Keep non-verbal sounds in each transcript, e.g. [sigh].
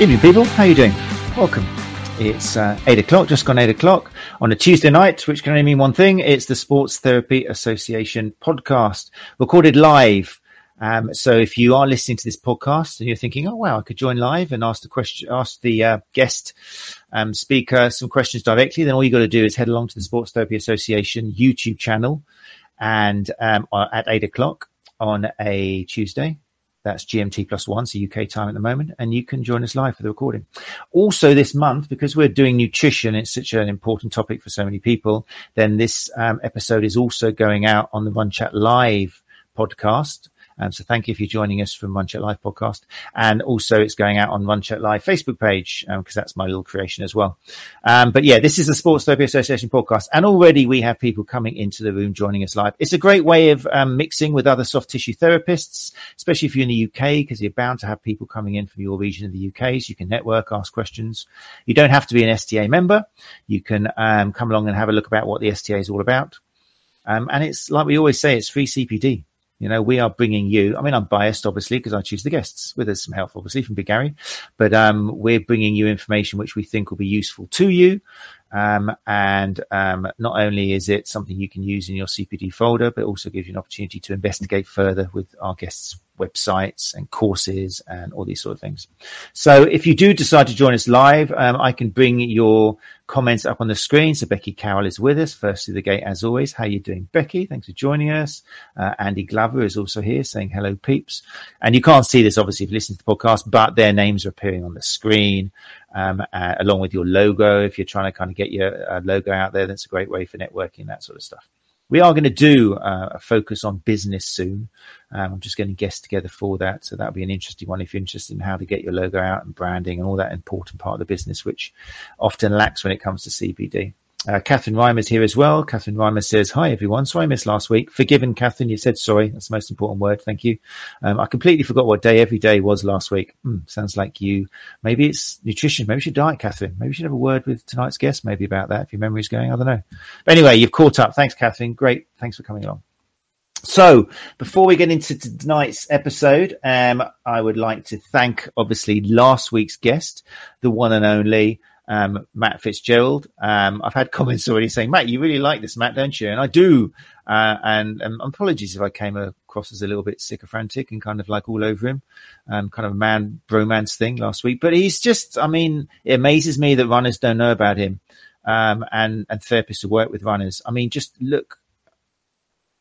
Evening, people. How are you doing? Welcome. It's uh, eight o'clock, just gone eight o'clock on a Tuesday night, which can only mean one thing. It's the Sports Therapy Association podcast, recorded live. Um, so if you are listening to this podcast and you're thinking, "Oh wow, I could join live and ask the question, ask the uh, guest um, speaker some questions directly," then all you got to do is head along to the Sports Therapy Association YouTube channel, and um, at eight o'clock on a Tuesday, that's GMT plus one, so UK time at the moment, and you can join us live for the recording. Also, this month, because we're doing nutrition, it's such an important topic for so many people. Then this um, episode is also going out on the Run Chat Live podcast. Um, so thank you for joining us from Run Chat Live podcast. And also it's going out on Run Chat Live Facebook page, because um, that's my little creation as well. Um, but yeah, this is the Sports Therapy Association podcast. And already we have people coming into the room joining us live. It's a great way of um, mixing with other soft tissue therapists, especially if you're in the UK, because you're bound to have people coming in from your region of the UK. So you can network, ask questions. You don't have to be an STA member. You can um, come along and have a look about what the STA is all about. Um, and it's like we always say, it's free CPD. You know, we are bringing you, I mean, I'm biased, obviously, because I choose the guests with us some help, obviously, from Big Gary, but, um, we're bringing you information which we think will be useful to you. Um, and, um, not only is it something you can use in your CPD folder, but also gives you an opportunity to investigate further with our guests websites and courses and all these sort of things. So if you do decide to join us live, um, I can bring your comments up on the screen. So Becky Carroll is with us, first through the gate as always. How you doing, Becky? Thanks for joining us. Uh, Andy Glover is also here saying hello, peeps. And you can't see this obviously if you listen to the podcast, but their names are appearing on the screen. Um, uh, along with your logo, if you're trying to kind of get your uh, logo out there, that's a great way for networking, that sort of stuff we are going to do uh, a focus on business soon. Um, I'm just getting guests together for that. So that'll be an interesting one if you're interested in how to get your logo out and branding and all that important part of the business, which often lacks when it comes to CPD. Uh, Catherine Reimer's here as well. Catherine Reimer says, Hi, everyone. Sorry I missed last week. Forgiven, Catherine. You said sorry. That's the most important word. Thank you. Um, I completely forgot what day every day was last week. Mm, sounds like you. Maybe it's nutrition. Maybe you should diet, Catherine. Maybe you should have a word with tonight's guest, maybe about that if your memory's going. I don't know. But anyway, you've caught up. Thanks, Catherine. Great. Thanks for coming along. So, before we get into tonight's episode, um, I would like to thank, obviously, last week's guest, the one and only um, Matt Fitzgerald. Um, I've had comments already saying, Matt, you really like this, Matt, don't you? And I do. Uh, and um, apologies if I came across as a little bit sycophantic and kind of like all over him, um, kind of a man bromance thing last week. But he's just, I mean, it amazes me that runners don't know about him um, and, and therapists who work with runners. I mean, just look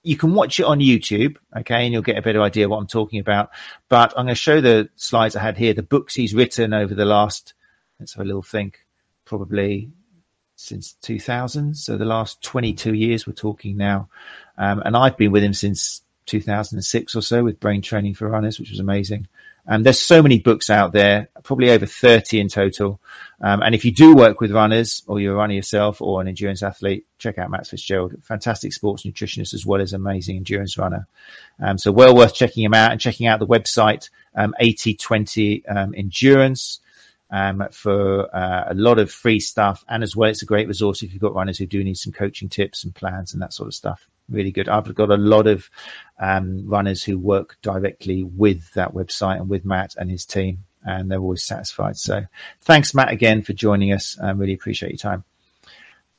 you can watch it on YouTube, okay, and you'll get a better idea what I'm talking about. But I'm going to show the slides I had here, the books he's written over the last, let's have a little think, probably since 2000. So the last 22 years we're talking now. Um, and I've been with him since 2006 or so with brain training for runners, which was amazing. And there's so many books out there, probably over 30 in total. Um, and if you do work with runners or you're a runner yourself or an endurance athlete, check out Matt Fitzgerald, fantastic sports nutritionist as well as amazing endurance runner. Um, so well worth checking him out and checking out the website, um, 8020 um, endurance. Um, for uh, a lot of free stuff, and as well, it's a great resource if you've got runners who do need some coaching tips and plans and that sort of stuff really good. I've got a lot of um, runners who work directly with that website and with Matt and his team, and they're always satisfied. So thanks, Matt, again for joining us. I really appreciate your time.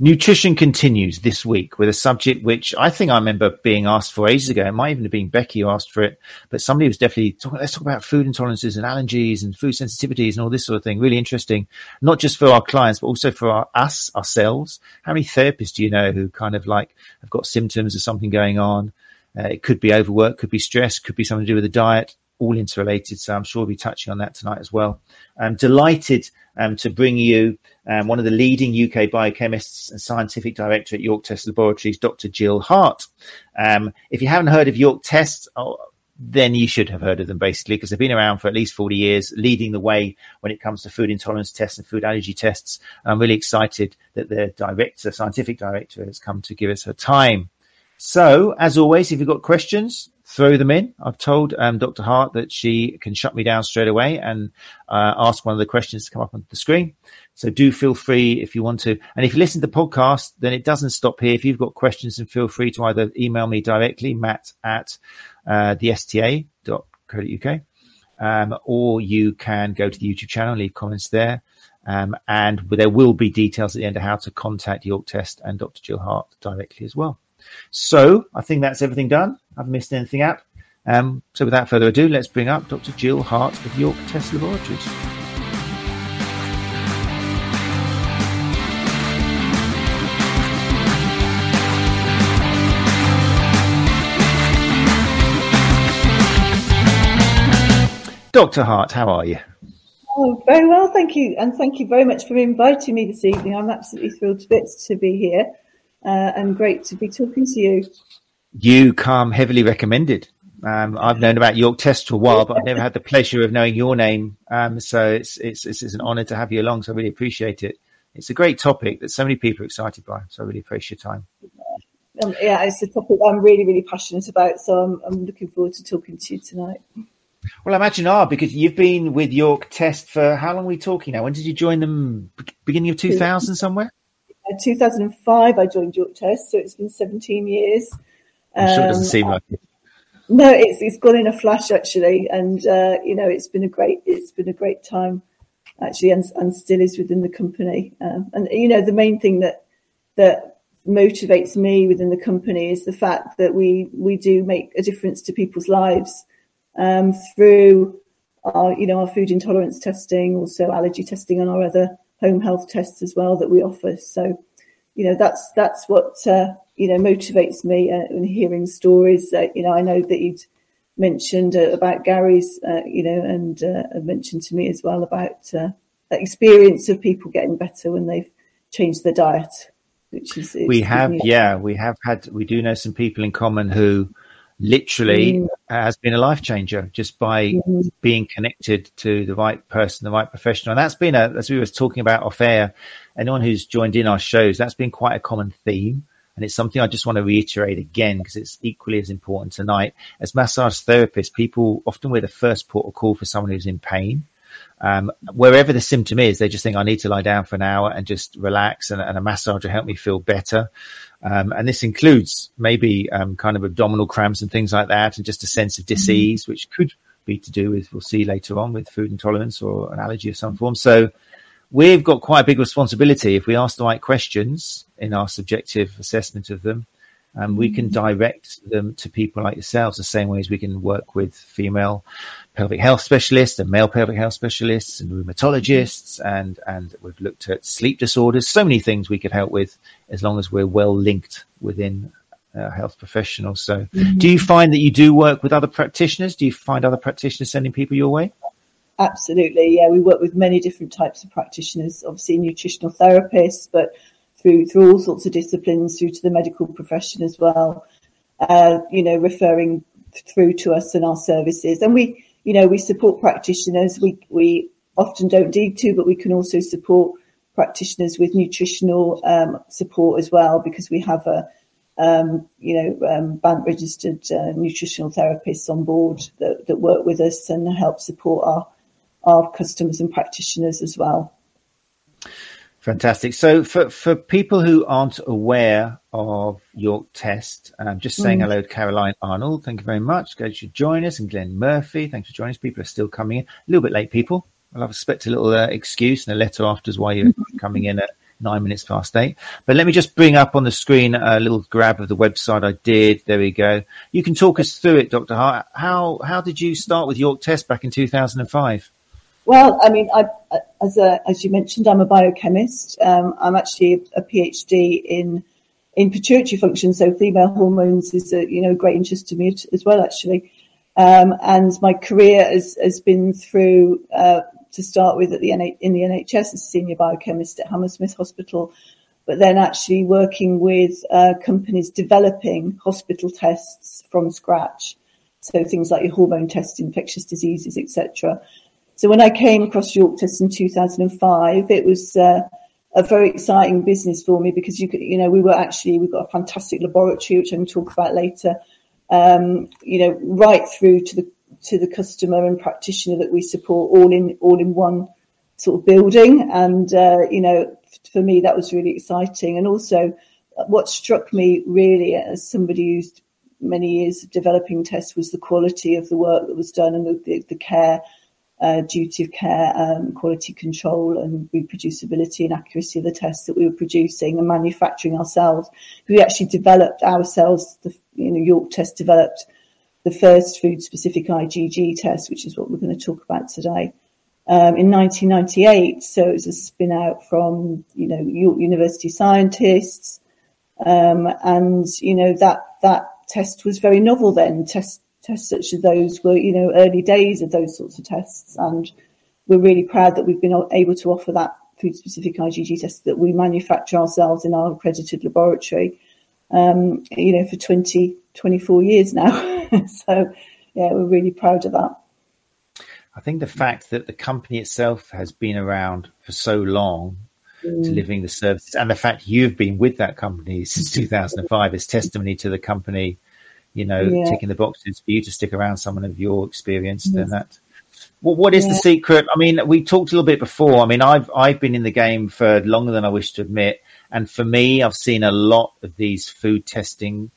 Nutrition continues this week with a subject which I think I remember being asked for ages ago. It might even have been Becky who asked for it, but somebody was definitely talking, let's talk about food intolerances and allergies and food sensitivities and all this sort of thing. Really interesting, not just for our clients, but also for our, us, ourselves. How many therapists do you know who kind of like have got symptoms of something going on? Uh, it could be overwork, could be stress, could be something to do with the diet, all interrelated. So I'm sure we'll be touching on that tonight as well. I'm delighted um, to bring you um, one of the leading UK biochemists and scientific director at York Test Laboratories, Dr. Jill Hart. Um, if you haven't heard of York Test, oh, then you should have heard of them basically because they've been around for at least 40 years, leading the way when it comes to food intolerance tests and food allergy tests. I'm really excited that their director, scientific director, has come to give us her time. So, as always, if you've got questions, throw them in. I've told um, Dr. Hart that she can shut me down straight away and uh, ask one of the questions to come up on the screen. So do feel free if you want to. And if you listen to the podcast, then it doesn't stop here. If you've got questions, then feel free to either email me directly, matt at uh, the sta.co.uk. um, or you can go to the YouTube channel, leave comments there. Um, and there will be details at the end of how to contact York Test and Dr. Jill Hart directly as well. So I think that's everything done. I've missed anything out. Um, so without further ado, let's bring up Dr. Jill Hart of York Test Laboratories. Dr. Hart, how are you? Oh, very well, thank you. And thank you very much for inviting me this evening. I'm absolutely thrilled to bits to be here uh, and great to be talking to you. You come heavily recommended. Um, I've known about York Test for a while, but I've never had the pleasure of knowing your name. Um, so it's, it's, it's, an honour to have you along. So I really appreciate it. It's a great topic that so many people are excited by. So I really appreciate your time. Um, yeah, it's a topic I'm really, really passionate about. So I'm, I'm looking forward to talking to you tonight. Well, I imagine are because you've been with York Test for how long are we talking now? When did you join them? Beginning of 2000 somewhere? 2005, I joined York Test, so it's been 17 years. I'm sure it doesn't um, seem like it. No, it's it's gone in a flash actually, and uh, you know it's been a great it's been a great time actually, and, and still is within the company. Um, and you know the main thing that that motivates me within the company is the fact that we we do make a difference to people's lives um, through our, you know, our food intolerance testing, also allergy testing, and our other home health tests as well that we offer. So, you know, that's that's what uh, you know motivates me uh, in hearing stories. That, you know, I know that you'd mentioned uh, about Gary's, uh, you know, and uh, mentioned to me as well about uh, experience of people getting better when they've changed their diet. Which is we have, yeah, we have had, we do know some people in common who literally mm. has been a life changer just by mm-hmm. being connected to the right person, the right professional. And that's been a, as we were talking about off air, anyone who's joined in our shows, that's been quite a common theme. And it's something I just want to reiterate again because it's equally as important tonight. As massage therapists, people often we're the first port of call for someone who's in pain. Um, wherever the symptom is, they just think I need to lie down for an hour and just relax and, and a massage will help me feel better. Um, and this includes maybe um, kind of abdominal cramps and things like that, and just a sense of mm-hmm. disease, mm-hmm. which could be to do with, we'll see later on, with food intolerance or an allergy of some form. So we've got quite a big responsibility if we ask the right questions in our subjective assessment of them. Um, we can mm-hmm. direct them to people like yourselves the same way as we can work with female pelvic health specialists and male pelvic health specialists and rheumatologists and and we've looked at sleep disorders. So many things we could help with as long as we're well linked within uh, health professionals. So mm-hmm. do you find that you do work with other practitioners? Do you find other practitioners sending people your way? Absolutely. Yeah we work with many different types of practitioners obviously nutritional therapists but through through all sorts of disciplines through to the medical profession as well uh, you know referring through to us and our services and we you know, we support practitioners. We, we often don't need to, but we can also support practitioners with nutritional um, support as well because we have a, um, you know, um, BANT registered uh, nutritional therapists on board that, that work with us and help support our, our customers and practitioners as well. Fantastic. So for, for people who aren't aware of York Test, um, just saying mm. hello to Caroline Arnold. Thank you very much. Glad you join us. And Glenn Murphy, thanks for joining us. People are still coming in. A little bit late, people. I'll expect a little uh, excuse and a letter after why you're coming in at nine minutes past eight. But let me just bring up on the screen a little grab of the website I did. There we go. You can talk us through it, Dr. Hart. How, how did you start with York Test back in 2005? Well, I mean, I, as a, as you mentioned, I'm a biochemist. Um, I'm actually a, a, PhD in in pituitary function, so female hormones is a you know great interest to me as well, actually. Um, and my career has has been through uh, to start with at the NH- in the NHS as a senior biochemist at Hammersmith Hospital, but then actually working with uh, companies developing hospital tests from scratch. So things like your hormone test, infectious diseases, etc. So when I came across York Test in 2005, it was uh, a very exciting business for me because you could, you know, we were actually we've got a fantastic laboratory which I'm going to talk about later. Um, you know, right through to the to the customer and practitioner that we support, all in all in one sort of building. And uh, you know, for me that was really exciting. And also, what struck me really as somebody who's many years of developing tests was the quality of the work that was done and the, the, the care uh, duty of care, um, quality control, and reproducibility and accuracy of the tests that we were producing and manufacturing ourselves. We actually developed ourselves. The you know York Test developed the first food specific IgG test, which is what we're going to talk about today. Um, in 1998, so it was a spin out from you know York University scientists, um, and you know that that test was very novel then. Tests tests such as those were, you know, early days of those sorts of tests. And we're really proud that we've been able to offer that food specific IgG test that we manufacture ourselves in our accredited laboratory, um, you know, for 20, 24 years now. [laughs] so, yeah, we're really proud of that. I think the fact that the company itself has been around for so long, mm. delivering the services, and the fact you've been with that company since 2005 is testimony to the company you know, yeah. ticking the boxes for you to stick around someone of your experience yes. than mm. that. Well, what is yeah. the secret? I mean, we talked a little bit before. I mean, I've I've been in the game for longer than I wish to admit, and for me, I've seen a lot of these food testing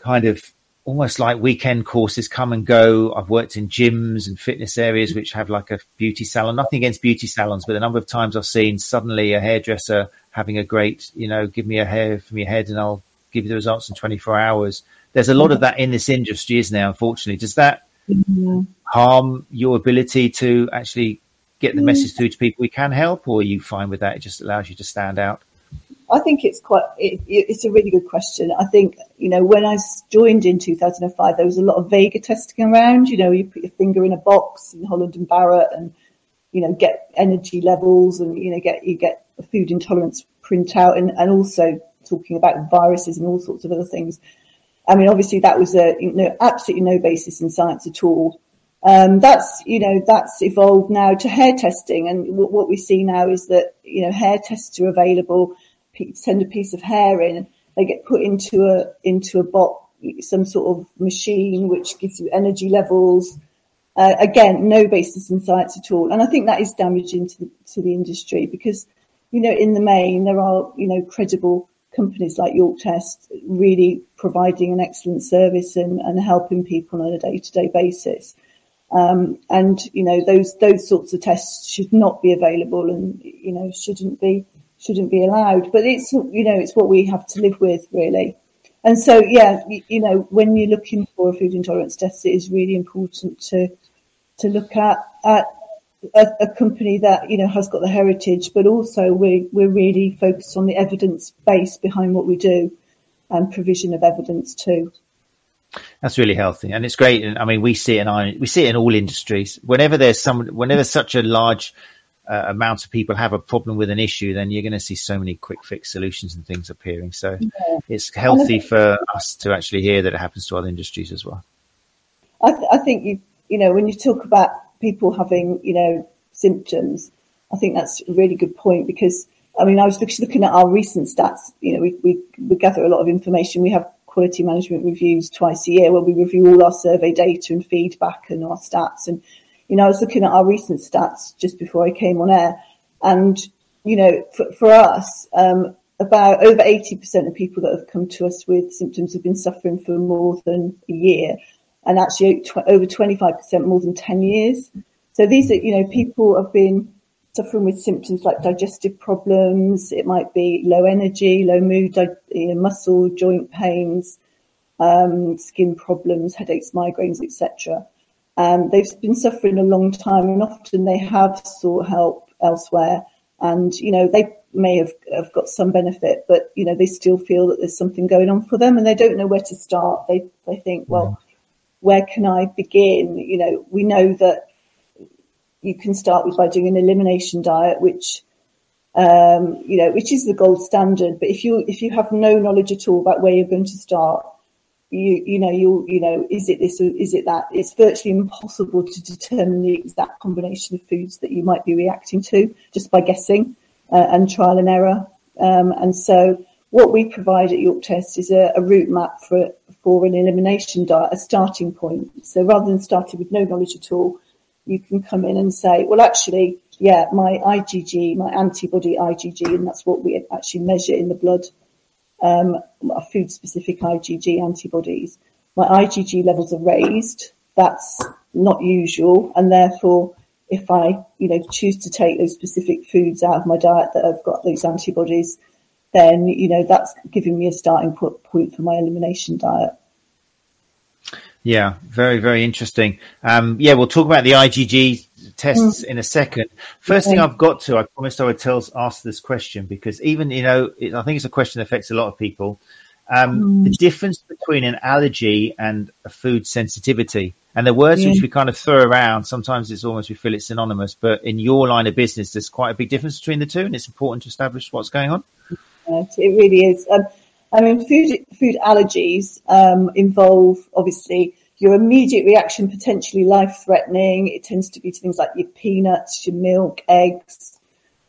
kind of almost like weekend courses come and go. I've worked in gyms and fitness areas which have like a beauty salon. Nothing against beauty salons, but the number of times I've seen suddenly a hairdresser having a great, you know, give me a hair from your head and I'll give you the results in 24 hours there's a lot of that in this industry, isn't there? Unfortunately, does that harm your ability to actually get the mm-hmm. message through to people we can help, or are you fine with that? It just allows you to stand out. I think it's quite. It, it's a really good question. I think you know when I joined in 2005, there was a lot of Vega testing around. You know, you put your finger in a box in Holland and Barrett, and you know get energy levels, and you know get you get a food intolerance printout, and and also talking about viruses and all sorts of other things. I mean, obviously that was a you know, absolutely no basis in science at all. Um, that's you know that's evolved now to hair testing, and w- what we see now is that you know hair tests are available. send a piece of hair in, they get put into a into a bot, some sort of machine which gives you energy levels. Uh, again, no basis in science at all, and I think that is damaging to the, to the industry because you know in the main there are you know credible companies like York Test really providing an excellent service and, and helping people on a day to day basis. Um, and you know those those sorts of tests should not be available and you know shouldn't be shouldn't be allowed. But it's you know it's what we have to live with really. And so yeah, you, you know when you're looking for a food intolerance test, it is really important to to look at at a, a, company that you know has got the heritage, but also we we're really focused on the evidence base behind what we do and provision of evidence too. That's really healthy, and it's great. And I mean, we see it in our, we see it in all industries. Whenever there's some, whenever such a large uh, amount of people have a problem with an issue, then you're going to see so many quick fix solutions and things appearing. So yeah. it's healthy for us to actually hear that it happens to other industries as well. I, th- I think you, you know, when you talk about people having, you know, symptoms. I think that's a really good point because, I mean, I was looking at our recent stats. You know, we, we, we gather a lot of information. We have quality management reviews twice a year where we review all our survey data and feedback and our stats. And, you know, I was looking at our recent stats just before I came on air. And, you know, for, for us, um, about over 80% of people that have come to us with symptoms have been suffering for more than a year and actually over 25% more than 10 years. So these are, you know, people have been suffering with symptoms like digestive problems. It might be low energy, low mood, you know, muscle, joint pains, um, skin problems, headaches, migraines, etc. Um, they've been suffering a long time, and often they have sought help elsewhere. And you know, they may have, have got some benefit, but you know, they still feel that there's something going on for them, and they don't know where to start. They they think, well, where can I begin? You know, we know that you can start with by doing an elimination diet, which um, you know, which is the gold standard. But if you if you have no knowledge at all about where you're going to start, you you know you you know is it this or is it that? It's virtually impossible to determine the exact combination of foods that you might be reacting to just by guessing uh, and trial and error. Um, and so what we provide at York Test is a, a route map for for an elimination diet, a starting point. So rather than starting with no knowledge at all, you can come in and say, well, actually, yeah, my IgG, my antibody IgG, and that's what we actually measure in the blood, um, food specific IgG antibodies. My IgG levels are raised. That's not usual. And therefore, if I, you know, choose to take those specific foods out of my diet that have got those antibodies, then, you know, that's giving me a starting point for my elimination diet. Yeah, very, very interesting. Um, yeah, we'll talk about the IgG tests mm. in a second. First okay. thing I've got to, I promised I would tell, ask this question because even, you know, it, I think it's a question that affects a lot of people. Um, mm. The difference between an allergy and a food sensitivity. And the words yeah. which we kind of throw around, sometimes it's almost we feel it's synonymous, but in your line of business, there's quite a big difference between the two, and it's important to establish what's going on. It really is. Um, I mean, food food allergies um, involve obviously your immediate reaction, potentially life threatening. It tends to be to things like your peanuts, your milk, eggs,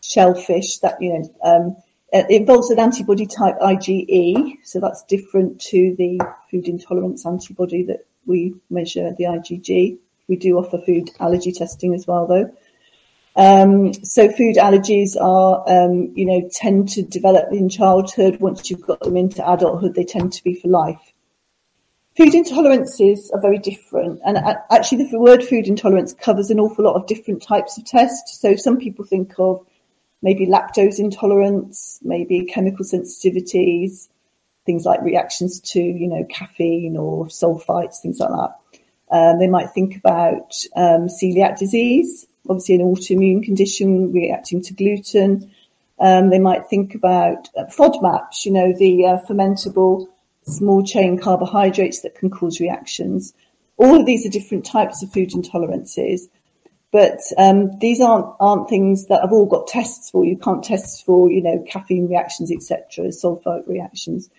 shellfish. That you know, um, it involves an antibody type IgE, so that's different to the food intolerance antibody that we measure the IgG. We do offer food allergy testing as well, though. Um, so food allergies are, um, you know, tend to develop in childhood. Once you've got them into adulthood, they tend to be for life. Food intolerances are very different. And actually the word food intolerance covers an awful lot of different types of tests. So some people think of maybe lactose intolerance, maybe chemical sensitivities, things like reactions to, you know, caffeine or sulfites, things like that. Um, they might think about um, celiac disease, obviously an autoimmune condition reacting to gluten. Um, they might think about uh, FODMAPs, you know, the uh, fermentable small chain carbohydrates that can cause reactions. All of these are different types of food intolerances, but um, these aren't aren't things that have all got tests for. You can't test for, you know, caffeine reactions, etc., sulfite reactions.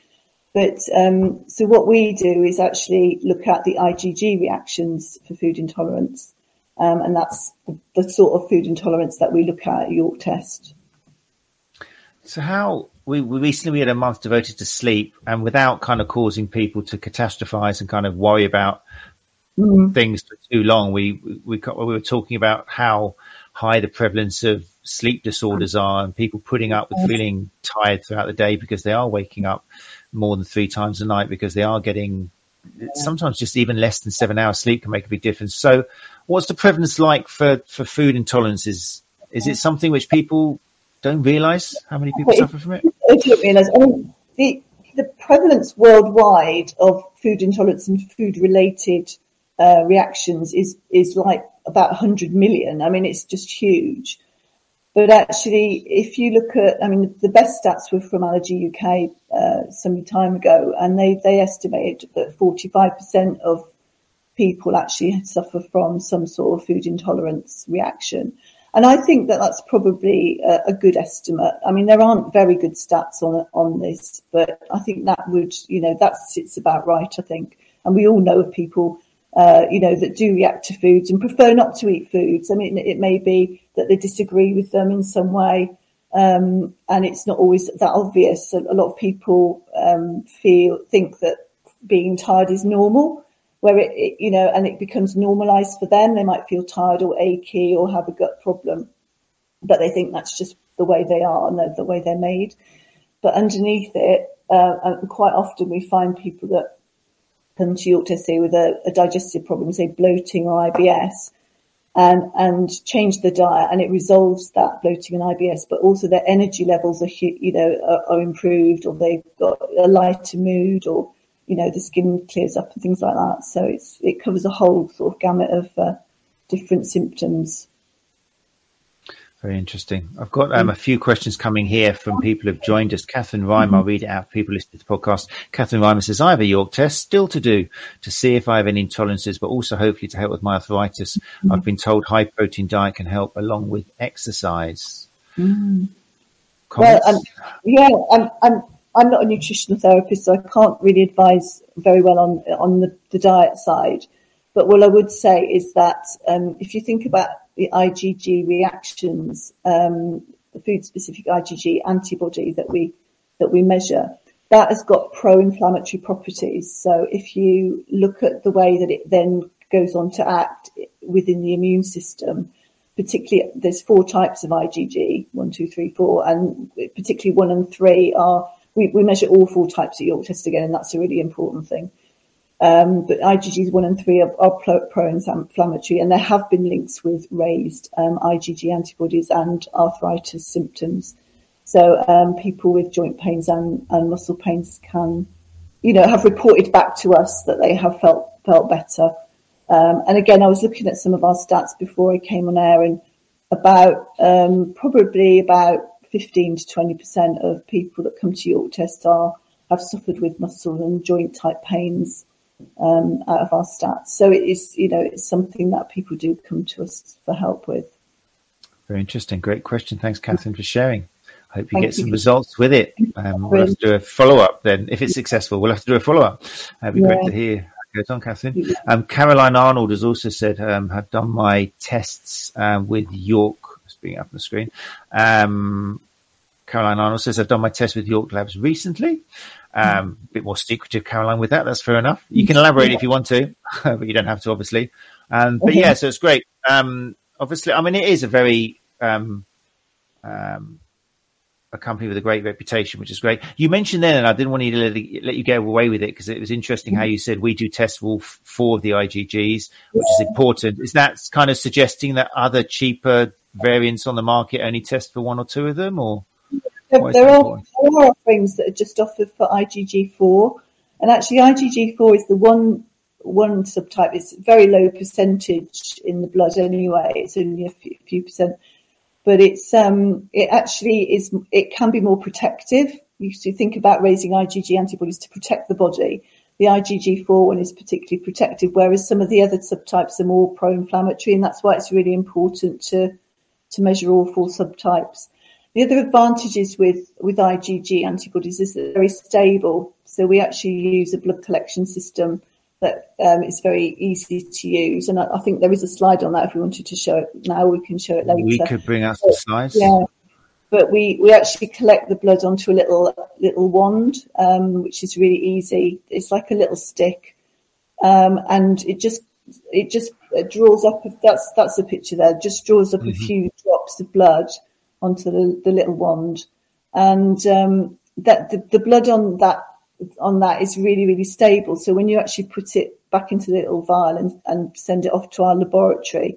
But um, so what we do is actually look at the IgG reactions for food intolerance, um, and that's the, the, sort of food intolerance that we look at at York Test. So how we, we recently we had a month devoted to sleep, and without kind of causing people to catastrophize and kind of worry about mm. things for too long, we we we were talking about how high the prevalence of sleep disorders are, and people putting up with feeling tired throughout the day because they are waking up more than three times a night because they are getting sometimes just even less than seven hours sleep can make a big difference. So, what's the prevalence like for, for food intolerances? Is it something which people don't realize how many people suffer from it? I don't realize. I mean, the, the prevalence worldwide of food intolerance and food related uh, reactions is, is like about 100 million. I mean, it's just huge. But actually, if you look at, I mean, the best stats were from Allergy UK uh, some time ago, and they, they estimated that 45% of people actually suffer from some sort of food intolerance reaction. And I think that that's probably a, a, good estimate. I mean, there aren't very good stats on on this, but I think that would, you know, that sits about right. I think, and we all know of people uh, you know, that do react to foods and prefer not to eat foods. I mean, it may be that they disagree with them in some way, um, and it's not always that obvious. A, lot of people um, feel think that being tired is normal, where it, it, you know, and it becomes normalised for them. They might feel tired or achy or have a gut problem, but they think that's just the way they are and the, way they're made. But underneath it, uh, and quite often we find people that come to York say with a, a digestive problem, say bloating or IBS, and and change the diet, and it resolves that bloating and IBS, but also their energy levels are you know are, are improved, or they've got a lighter mood, or you know the skin clears up and things like that. So it's it covers a whole sort of gamut of uh, different symptoms. Very interesting. I've got um, a few questions coming here from people who've joined us. Catherine Rhyme, I'll read it out for people listening to the podcast. Catherine Rhyme says, I have a York test still to do to see if I have any intolerances, but also hopefully to help with my arthritis. Mm. I've been told high protein diet can help along with exercise. Mm. Well, um, yeah, I'm, I'm, I'm not a nutritional therapist, so I can't really advise very well on, on the, the diet side. But what I would say is that um, if you think about the IgG reactions, um, the food-specific IgG antibody that we that we measure, that has got pro-inflammatory properties. So if you look at the way that it then goes on to act within the immune system, particularly there's four types of IgG, one, two, three, four, and particularly one and three are we, we measure all four types at York Test again, and that's a really important thing. Um, but IgGs one and three are, are pro-inflammatory, and there have been links with raised um, IgG antibodies and arthritis symptoms. So um, people with joint pains and, and muscle pains can, you know, have reported back to us that they have felt felt better. Um, and again, I was looking at some of our stats before I came on air, and about um, probably about 15 to 20 percent of people that come to York Test are have suffered with muscle and joint type pains um, out of our stats. So it is, you know, it's something that people do come to us for help with. Very interesting. Great question. Thanks, Catherine, for sharing. I hope you Thank get you. some results with it. Um, we'll have to do a follow up then. If it's successful, we'll have to do a follow up. It'd be yeah. great to hear goes on, Catherine. Um, Caroline Arnold has also said, um, have done my tests um, with York. It's being up on the screen. Um, Caroline Arnold says, I've done my test with York Labs recently. Um, a bit more secretive, Caroline, with that. That's fair enough. You can elaborate if you want to, [laughs] but you don't have to, obviously. Um, but yeah, so it's great. Um, obviously, I mean, it is a very, um, um, a company with a great reputation, which is great. You mentioned then, and I didn't want you to let, let you get away with it because it was interesting how you said we do test for all four of the IgGs, which is important. Is that kind of suggesting that other cheaper variants on the market only test for one or two of them, or? There, there are four offerings that are just offered for IgG4, and actually IgG4 is the one one subtype. It's very low percentage in the blood anyway. It's only a few, few percent, but it's um it actually is it can be more protective. You think about raising IgG antibodies to protect the body. The IgG4 one is particularly protective, whereas some of the other subtypes are more pro-inflammatory, and that's why it's really important to to measure all four subtypes. The other advantages with, with IgG antibodies is that they're very stable. So we actually use a blood collection system that um, is very easy to use. And I, I, think there is a slide on that if we wanted to show it now, we can show it later. We could bring us the slides. Yeah. But we, we actually collect the blood onto a little little wand, um, which is really easy. It's like a little stick, um, and it just it just it draws up. That's that's a picture there. Just draws up mm-hmm. a few drops of blood, onto the, the little wand, and um, that the, the blood on that on that is really really stable. So when you actually put it back into the little vial and, and send it off to our laboratory,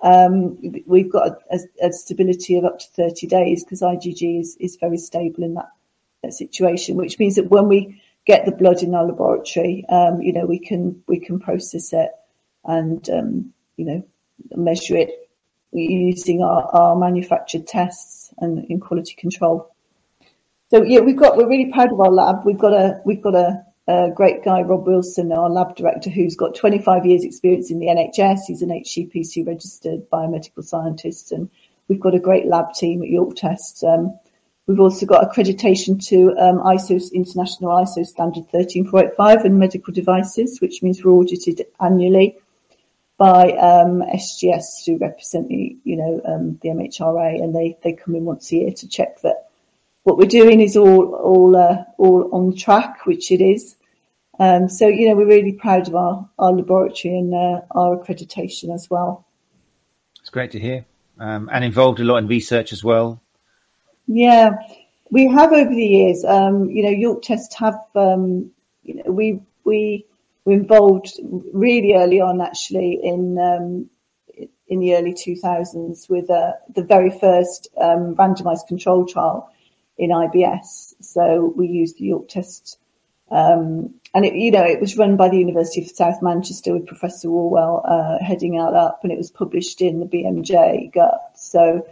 um, we've got a, a, stability of up to 30 days because IgG is, is very stable in that, that, situation, which means that when we get the blood in our laboratory, um, you know, we can, we can process it and, um, you know, measure it using our, our manufactured tests and in quality control. So yeah, we've got we're really proud of our lab. We've got a we've got a, a great guy, Rob Wilson, our lab director, who's got 25 years experience in the NHS. He's an HCPC registered biomedical scientist, and we've got a great lab team at York Test. Um, we've also got accreditation to um, ISO International ISO standard 13485 and medical devices, which means we're audited annually by um, SGS who represent the, you know, um, the MHRA, and they, they come in once a year to check that what we're doing is all all uh, all on track, which it is. Um, so you know, we're really proud of our our laboratory and uh, our accreditation as well. It's great to hear, um, and involved a lot in research as well. Yeah, we have over the years. Um, you know, York Test have. Um, you know, we we were involved really early on, actually, in um, in the early 2000s with uh, the very first um, randomized control trial in IBS. So we used the York test, um, and it, you know, it was run by the University of South Manchester with Professor Whorwell uh, heading that up, and it was published in the BMJ Gut. So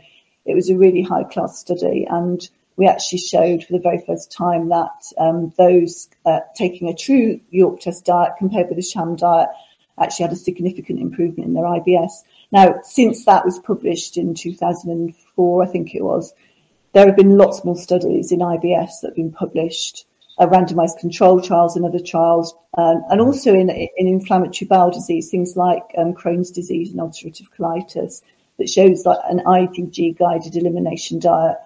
it was a really high class study, and we actually showed for the very first time that um, those uh, taking a true York test diet compared with a sham diet actually had a significant improvement in their IBS. Now, since that was published in 2004, I think it was, there have been lots more studies in IBS that have been published, uh, randomized control trials and other trials, um, and also in, in inflammatory bowel disease, things like um, Crohn's disease and ulcerative colitis, that shows that an IgG guided elimination diet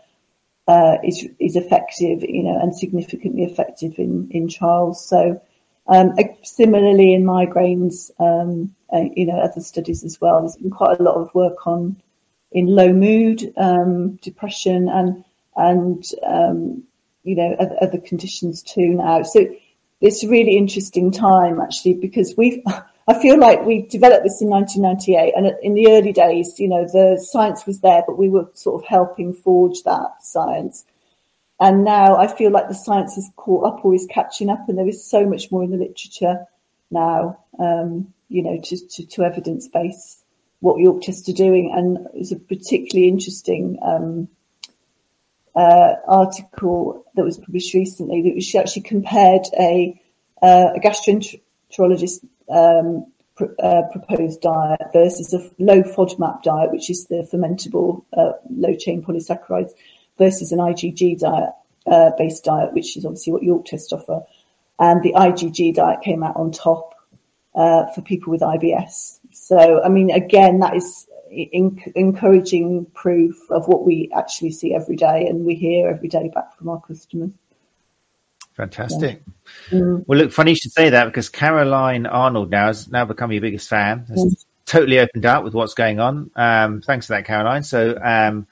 uh, is is effective, you know, and significantly effective in in trials. So, um, similarly in migraines, um, uh, you know, other studies as well. There's been quite a lot of work on in low mood, um, depression, and and um, you know other, other, conditions too now. So it's a really interesting time actually because we've. I feel like we developed this in 1998, and in the early days, you know, the science was there, but we were sort of helping forge that science. And now I feel like the science is caught up or is catching up, and there is so much more in the literature now, um, you know, to, to, to evidence base what York Tests doing. And it's a particularly interesting um, uh, article that was published recently that she actually compared a, uh, a gastroenterologist um, pr- uh, proposed diet versus a low FODMAP diet, which is the fermentable uh, low chain polysaccharides, versus an IgG diet uh, based diet, which is obviously what York Test offer. And the IgG diet came out on top uh, for people with IBS. So, I mean, again, that is in- encouraging proof of what we actually see every day and we hear every day back from our customers. Fantastic. Yeah. Mm. Well, look, funny you should say that because Caroline Arnold now has now become your biggest fan. Has mm. totally opened up with what's going on. Um, thanks for that, Caroline. So, um,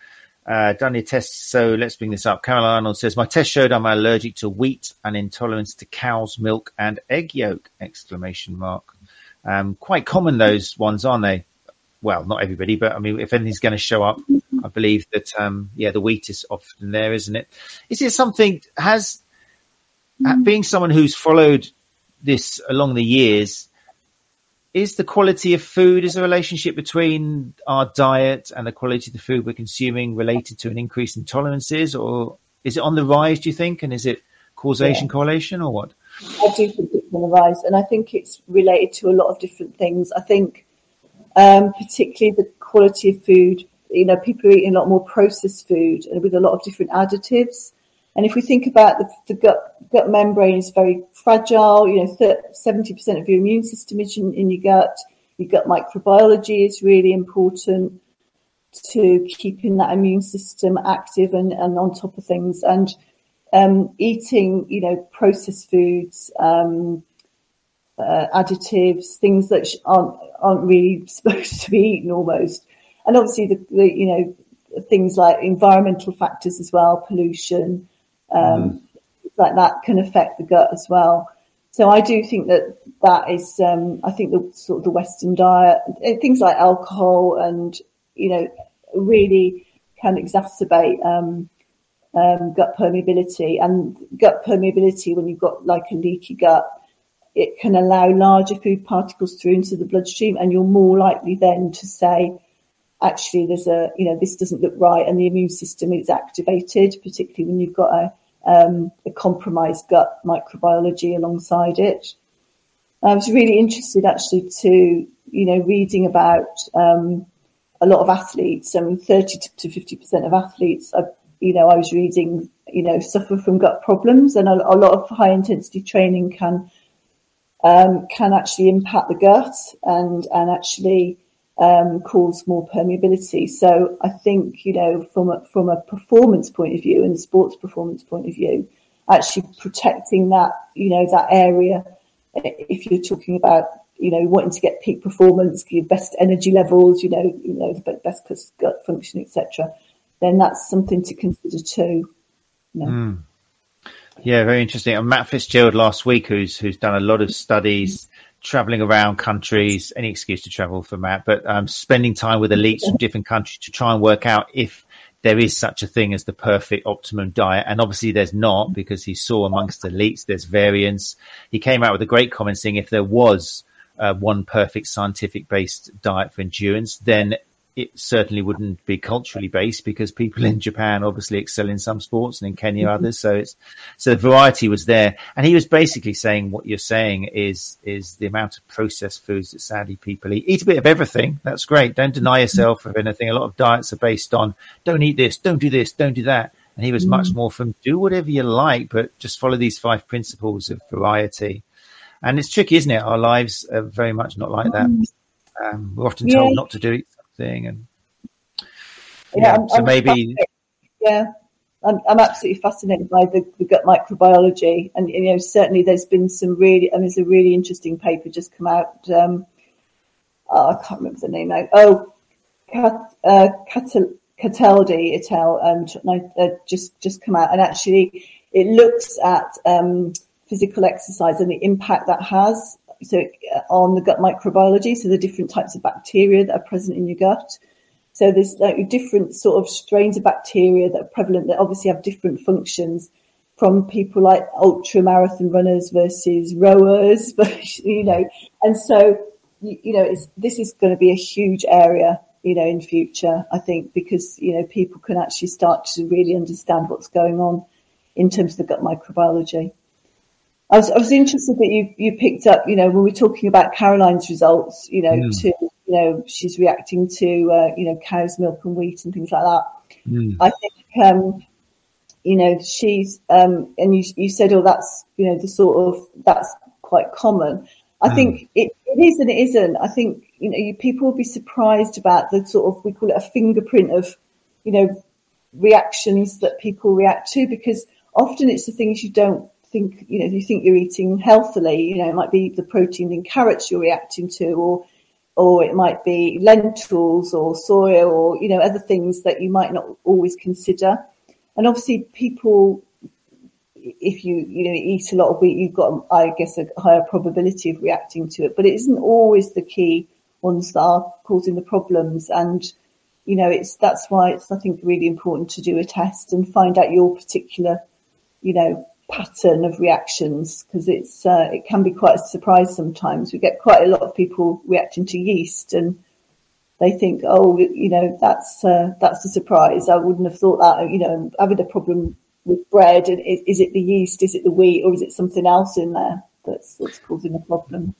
uh, done your tests. So let's bring this up. Caroline Arnold says, my test showed I'm allergic to wheat and intolerance to cow's milk and egg yolk, exclamation mark. Um, quite common, those ones, aren't they? Well, not everybody, but I mean, if anything's going to show up, I believe that, um, yeah, the wheat is often there, isn't it? Is it something, has mm. being someone who's followed this along the years, is the quality of food is a relationship between our diet and the quality of the food we're consuming related to an increase in tolerances, or is it on the rise? Do you think, and is it causation yeah. correlation or what? I do think it's on the rise, and I think it's related to a lot of different things. I think, um, particularly the quality of food. You know, people are eating a lot more processed food and with a lot of different additives. And if we think about the, the gut, gut membrane is very fragile, you know, 70% of your immune system is in, in your gut. Your gut microbiology is really important to keeping that immune system active and, and on top of things. And um, eating, you know, processed foods, um, uh, additives, things that aren't aren't really [laughs] supposed to be eaten almost. And obviously, the, the you know things like environmental factors as well, pollution, um, like that can affect the gut as well. So I do think that that is, um, I think the sort of the Western diet, eh, things like alcohol and, you know, really can exacerbate, um, um, gut permeability and gut permeability when you've got like a leaky gut, it can allow larger food particles through into the bloodstream and you're more likely then to say, actually there's a, you know, this doesn't look right and the immune system is activated, particularly when you've got a, um, a compromised gut microbiology alongside it. I was really interested actually to, you know, reading about um, a lot of athletes. I mean, 30 to 50% of athletes, I, you know, I was reading, you know, suffer from gut problems and a, a lot of high intensity training can um, can actually impact the gut and, and actually um, cause more permeability. So I think, you know, from a, from a performance point of view and sports performance point of view, actually protecting that, you know, that area, if you're talking about, you know, wanting to get peak performance, your best energy levels, you know, you know, the best gut function, etc., then that's something to consider too. You know. mm. Yeah, very interesting. And Matt Fitzgerald last week, who's who's done a lot of studies traveling around countries, any excuse to travel for Matt, but um, spending time with elites from different countries to try and work out if there is such a thing as the perfect optimum diet. And obviously there's not because he saw amongst elites, there's variance. He came out with a great comment saying if there was uh, one perfect scientific based diet for endurance, then it certainly wouldn't be culturally based because people in Japan obviously excel in some sports and in Kenya mm-hmm. others. So it's so the variety was there, and he was basically saying what you're saying is is the amount of processed foods that sadly people eat. Eat a bit of everything. That's great. Don't deny yourself of anything. A lot of diets are based on don't eat this, don't do this, don't do that. And he was mm. much more from do whatever you like, but just follow these five principles of variety. And it's tricky, isn't it? Our lives are very much not like that. Mm. Um, we're often told yeah. not to do it thing. And yeah, I'm, so I'm maybe yeah. I'm, I'm absolutely fascinated by the, the, gut microbiology, and you know certainly there's been some really, and there's a really interesting paper just come out. Um, oh, I can't remember the name now. Oh, Cat, uh, Cataldi et al. Um, uh, just just come out, and actually it looks at um, physical exercise and the impact that has so uh, on the gut microbiology, so the different types of bacteria that are present in your gut. So there's like different sort of strains of bacteria that are prevalent that obviously have different functions from people like ultra marathon runners versus rowers, [laughs] but you know, and so you, you know, this is going to be a huge area, you know, in future. I think because you know people can actually start to really understand what's going on in terms of the gut microbiology. I was, I was interested that you, you picked up, you know, when we're talking about Caroline's results, you know, mm. to, you know, she's reacting to, uh, you know, cow's milk and wheat and things like that. Mm. I think, um, you know, she's, um, and you, you said, oh, that's, you know, the sort of, that's quite common. I mm. think it, it is and it isn't. I think, you know, you, people will be surprised about the sort of, we call it a fingerprint of, you know, reactions that people react to because often it's the things you don't think, you know, if you think you're eating healthily, you know, it might be the protein in carrots you're reacting to, or, or it might be lentils or soya or, you know, other things that you might not always consider. And obviously people, if you, you know, eat a lot of wheat, you've got, I guess, a higher probability of reacting to it, but it isn't always the key ones that are causing the problems. And, you know, it's, that's why it's, I think, really important to do a test and find out your particular, you know, pattern of reactions because it's uh, it can be quite a surprise sometimes. We get quite a lot of people reacting to yeast and they think, oh, you know, that's uh, that's a surprise. I wouldn't have thought that. You know, having a problem with bread, and is, is it the yeast, is it the wheat, or is it something else in there that's that's causing the problem?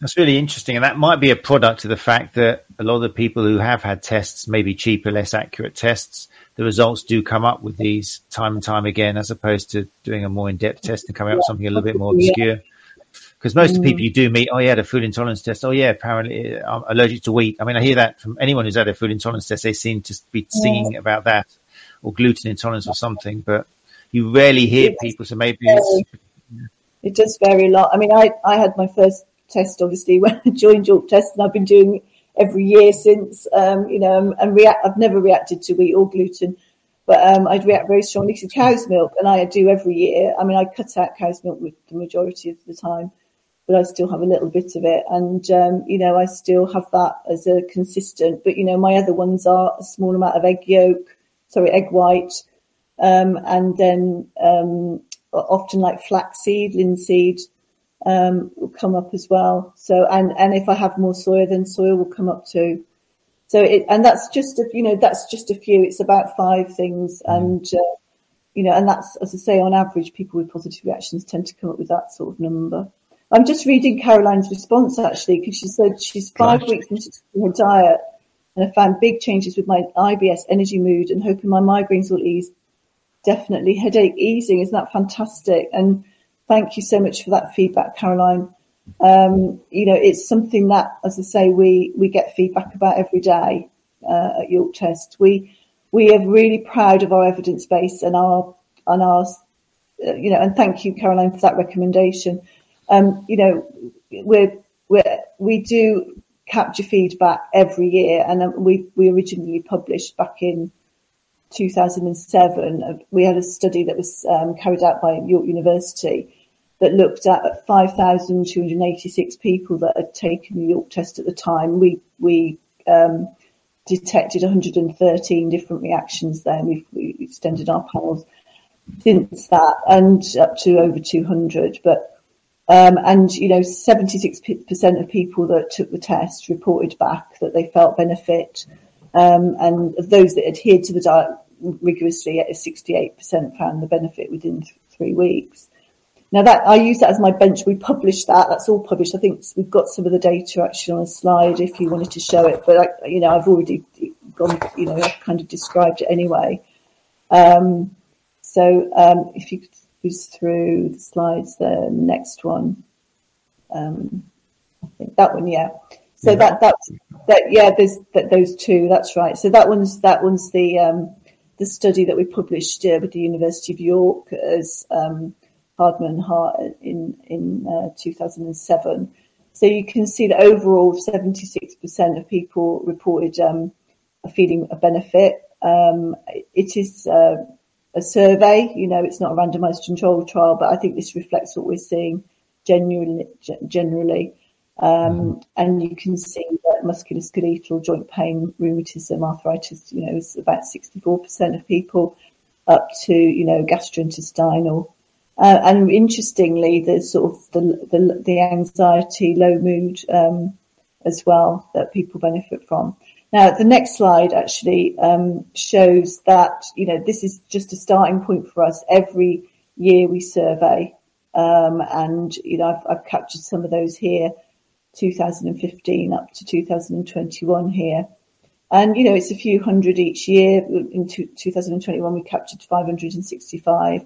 That's really interesting, and that might be a product of the fact that a lot of the people who have had tests, maybe cheaper, less accurate tests, the results do come up with these time and time again, as opposed to doing a more in-depth test and coming up with something a little bit more obscure. Because most mm. of the people you do meet, oh yeah, the food intolerance test. Oh yeah, apparently I'm allergic to wheat. I mean, I hear that from anyone who's had a food intolerance test. They seem to be singing about that or gluten intolerance or something, but you rarely hear people. So maybe it does vary a lot. I mean, I, I had my first test obviously [laughs] when I joined York Test and I've been doing it every year since, um, you know, and react, I've never reacted to wheat or gluten, but um, I'd react very strongly to cow's milk, and I do every year. I mean, I cut out cow's milk with the majority of the time, but I still have a little bit of it, and um, you know, I still have that as a consistent. But you know, my other ones are a small amount of egg yolk, sorry, egg white, um, and then um, often like flaxseed, linseed, um, will come up as well. So, and, and if I have more soya, then soya will come up too. So it, and that's just a, you know, that's just a few. It's about five things. Mm. And, uh, you know, and that's, as I say, on average, people with positive reactions tend to come up with that sort of number. I'm just reading Caroline's response actually, because she said she's five Gosh. weeks into her diet and I found big changes with my IBS, energy, mood, and hoping my migraines will ease. Definitely headache easing. Isn't that fantastic? And thank you so much for that feedback, Caroline. Um, you know, it's something that, as I say, we, we get feedback about every day uh, at York Test. We we are really proud of our evidence base and our and our uh, you know, and thank you, Caroline, for that recommendation. Um, you know, we're, we're we do capture feedback every year, and we we originally published back in 2007. Uh, we had a study that was um, carried out by York University that looked at 5,286 people that had taken the York test at the time. We we um, detected 113 different reactions there. We've, we extended our panels since that and up to over 200. But um, and you know, 76% of people that took the test reported back that they felt benefit, um, and of those that adhered to the diet rigorously, 68% found the benefit within th- three weeks. Now that I use that as my bench. We published that. That's all published. I think we've got some of the data actually on a slide if you wanted to show it. But I, you know, I've already gone. You know, I've kind of described it anyway. Um, so um, if you could use through the slides, the next one. Um, I think that one, yeah. So yeah. that that's that. Yeah, there's that, those two. That's right. So that one's that one's the um, the study that we published uh, with the University of York as um, Hardman Hart in in uh, 2007. So you can see that overall, 76% of people reported um, a feeling a benefit. Um, it is uh, a survey. You know, it's not a randomised controlled trial, but I think this reflects what we're seeing genuinely, generally. Um, mm-hmm. and you can see that musculoskeletal joint pain, rheumatism, arthritis, you know, is about 64% of people up to, you know, gastrointestinal. Uh, and interestingly, there's sort of the, the, the anxiety, low mood, um, as well that people benefit from. Now, the next slide actually um, shows that, you know, this is just a starting point for us. Every year we survey, um, and, you know, I've, I've, captured some of those here, 2015 up to 2021 here. And, you know, it's a few hundred each year. In 2021, we captured 565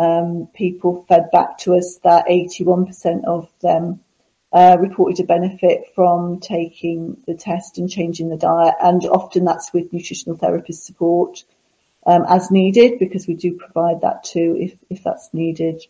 um, people fed back to us that 81% of them uh, reported a benefit from taking the test and changing the diet, and often that's with nutritional therapist support um, as needed because we do provide that too if if that's needed.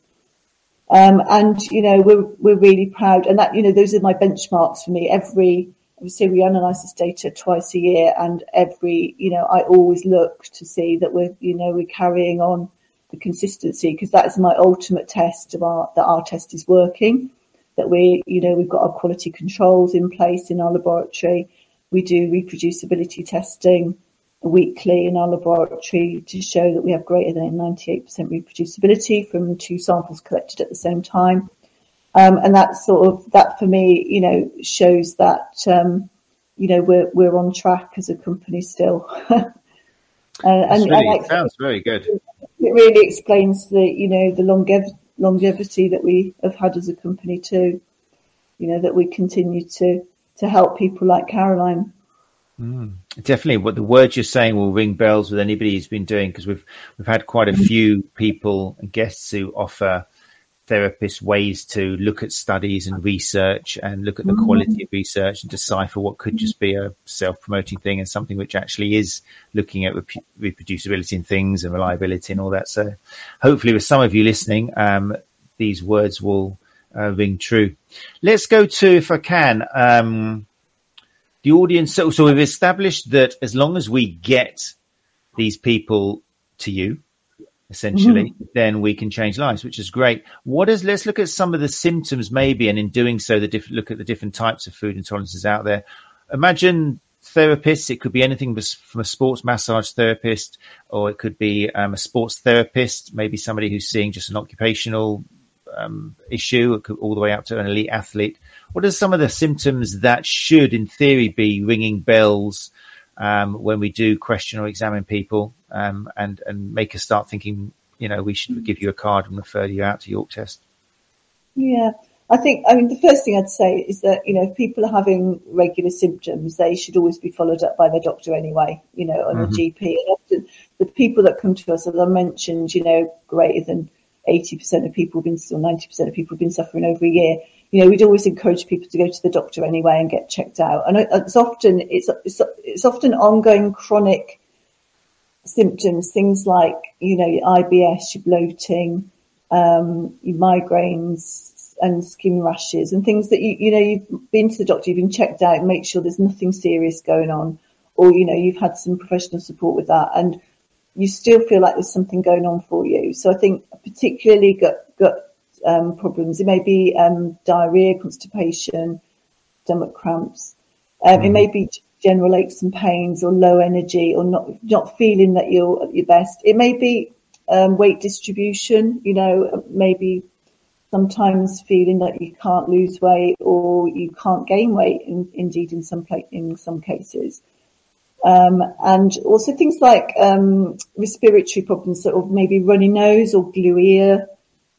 Um, and you know we're we're really proud, and that you know those are my benchmarks for me. Every obviously we analyse this data twice a year, and every you know I always look to see that we're you know we're carrying on the consistency because that is my ultimate test of our that our test is working that we, you know, we've got our quality controls in place in our laboratory. We do reproducibility testing weekly in our laboratory to show that we have greater than 98% reproducibility from two samples collected at the same time. Um, and that sort of, that for me, you know, shows that, um, you know, we're, we're on track as a company still. [laughs] and, and, really, and sounds very good. It really explains the, you know, the longevity, longevity that we have had as a company too. You know that we continue to to help people like Caroline. Mm, definitely, what the words you're saying will ring bells with anybody who's been doing because we've we've had quite a few people and guests who offer therapists ways to look at studies and research and look at the mm. quality of research and decipher what could just be a self-promoting thing and something which actually is looking at rep- reproducibility in things and reliability and all that. So hopefully with some of you listening, um, these words will uh, ring true. Let's go to, if I can, um, the audience. So, so we've established that as long as we get these people to you, essentially, mm-hmm. then we can change lives, which is great. What is, let's look at some of the symptoms maybe, and in doing so, the diff, look at the different types of food intolerances out there. Imagine therapists, it could be anything from a sports massage therapist, or it could be um, a sports therapist, maybe somebody who's seeing just an occupational um, issue, all the way up to an elite athlete. What are some of the symptoms that should, in theory, be ringing bells um, when we do question or examine people um, and and make us start thinking, you know, we should give you a card and refer you out to York Test. Yeah, I think. I mean, the first thing I'd say is that you know, if people are having regular symptoms, they should always be followed up by their doctor anyway. You know, on mm-hmm. a GP. And often the people that come to us, as I mentioned, you know, greater than eighty percent of people have been, or ninety percent of people have been suffering over a year you know, we'd always encourage people to go to the doctor anyway and get checked out. And it's often it's it's, it's often ongoing chronic symptoms, things like you know IBS, your bloating, um, your migraines, and skin rashes, and things that you you know you've been to the doctor, you've been checked out, make sure there's nothing serious going on, or you know you've had some professional support with that, and you still feel like there's something going on for you. So I think particularly gut gut um, problems. It may be um, diarrhea, constipation, stomach cramps. Um, mm. It may be general aches and pains or low energy or not not feeling that you're at your best. It may be um, weight distribution. You know, maybe sometimes feeling that you can't lose weight or you can't gain weight. In, indeed, in some pla- in some cases. Um, and also things like um, respiratory problems, sort of maybe runny nose or glue ear,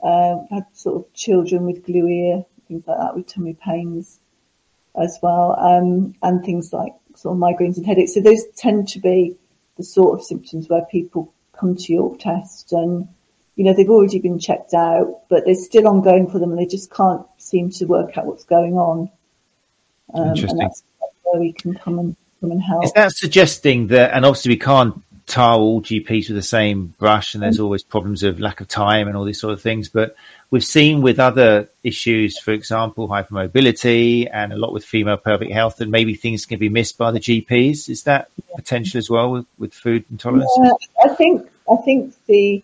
uh, had sort of children with glue ear, things like that, with tummy pains as well, um, and things like sort of migraines and headaches. So those tend to be the sort of symptoms where people come to York Test and, you know, they've already been checked out, but they're still ongoing for them and they just can't seem to work out what's going on. Um, Interesting. And that's where we can come and come and help. Is that suggesting that, and obviously we can't tar all GPs with the same brush, and there's mm. always problems of lack of time and all these sort of things. But we've seen with other issues, for example, hypermobility and a lot with female pelvic health, that maybe things can be missed by the GPs. Is that potential as well with, with food intolerance? Yeah, I think I think the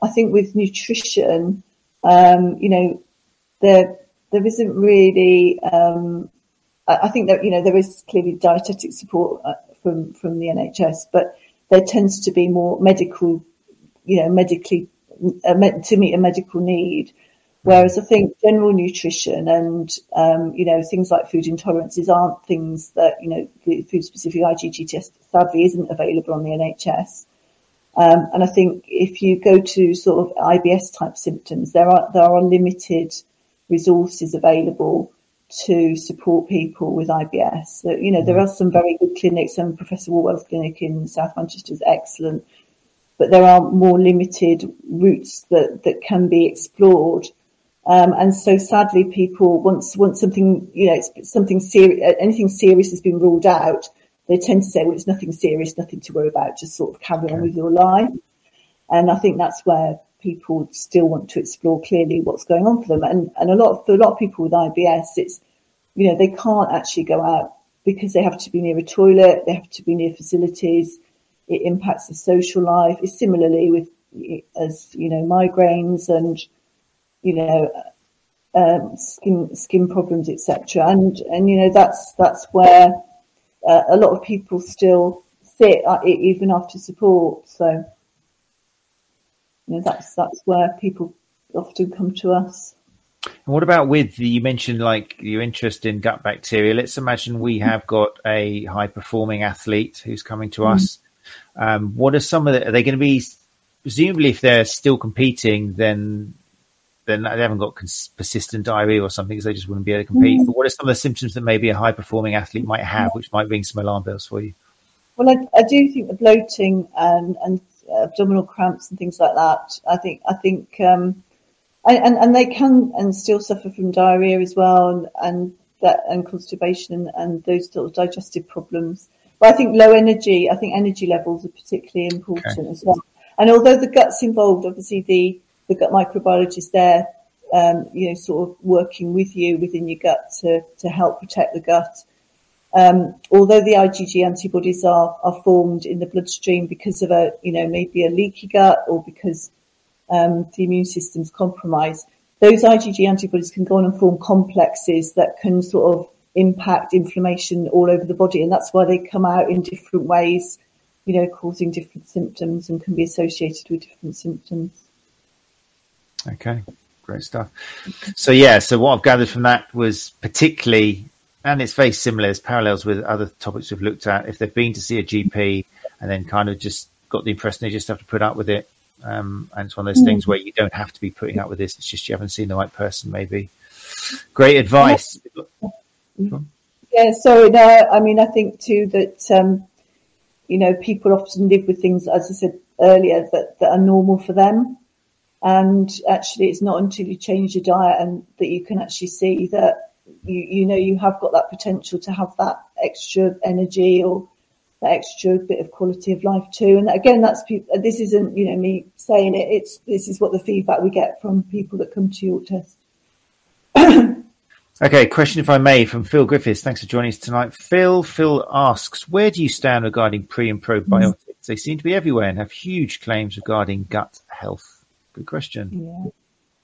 I think with nutrition, um, you know, there there isn't really. Um, I, I, think that you know there is clearly dietetic support uh, from from the NHS, but there tends to be more medical, you know, medically uh, to meet a medical need. Whereas I think general nutrition and um, you know things like food intolerances aren't things that you know the food specific IgG test sadly isn't available on the NHS. Um, and I think if you go to sort of IBS type symptoms, there are there are limited resources available to support people with IBS. So, you know, there mm. are some very good clinics, and Professor Whorwell's clinic in South Manchester is excellent, but there are more limited routes that, that can be explored. Um, and so sadly, people once once something you know something serious anything serious has been ruled out, they tend to say, well, it's nothing serious, nothing to worry about, just sort of carry on with your life. And I think that's where people still want to explore clearly what's going on for them. And, and a lot of, for a lot of people with IBS, it's, you know, they can't actually go out because they have to be near a toilet, they have to be near facilities. It impacts the social life. It's similarly with, as, you know, migraines and, you know, um, skin, skin problems, etc. And, and, you know, that's, that's where, uh, a lot of people still sit uh, even after support. So, you know, that's that's where people often come to us. And what about with you mentioned like your interest in gut bacteria? Let's imagine we have got a high performing athlete who's coming to mm. us. Um, what are some of the, are they going to be, presumably if they're still competing, then then they haven't got cons- persistent diarrhea or something because they just wouldn't be able to compete. Mm. But what are some of the symptoms that maybe a high performing athlete might have, which might ring some alarm bells for you? Well, I, I do think the bloating and, and abdominal cramps and things like that. I think I think um, and, and they can and still suffer from diarrhea as well and, and that and constipation and, and those sort of digestive problems. But I think low energy, I think energy levels are particularly important okay. as well. And although the gut's involved, obviously the the gut microbiologist there, um, you know, sort of working with you within your gut to, to help protect the gut. Um, although the IgG antibodies are, are formed in the bloodstream because of a, you know, maybe a leaky gut or because um, the immune system's compromised, those IgG antibodies can go on and form complexes that can sort of impact inflammation all over the body. And that's why they come out in different ways, you know, causing different symptoms and can be associated with different symptoms. Okay, great stuff. So yeah, so what I've gathered from that was particularly, and it's very similar. There's parallels with other topics we've looked at. If they've been to see a GP and then kind of just got the impression they just have to put up with it, um, and it's one of those things where you don't have to be putting up with this. It's just you haven't seen the right person, maybe. Great advice. Yeah, So No, I mean, I think too that um, you know people often live with things, as I said earlier, that, that are normal for them. And actually, it's not until you change your diet and that you can actually see that you, you know you have got that potential to have that extra energy or that extra bit of quality of life too. And again, that's this isn't you know me saying it. It's this is what the feedback we get from people that come to York Test. [coughs] okay, question if I may from Phil Griffiths. Thanks for joining us tonight. Phil, Phil asks, where do you stand regarding pre and probiotics? Mm-hmm. They seem to be everywhere and have huge claims regarding gut health. Good question. Yeah,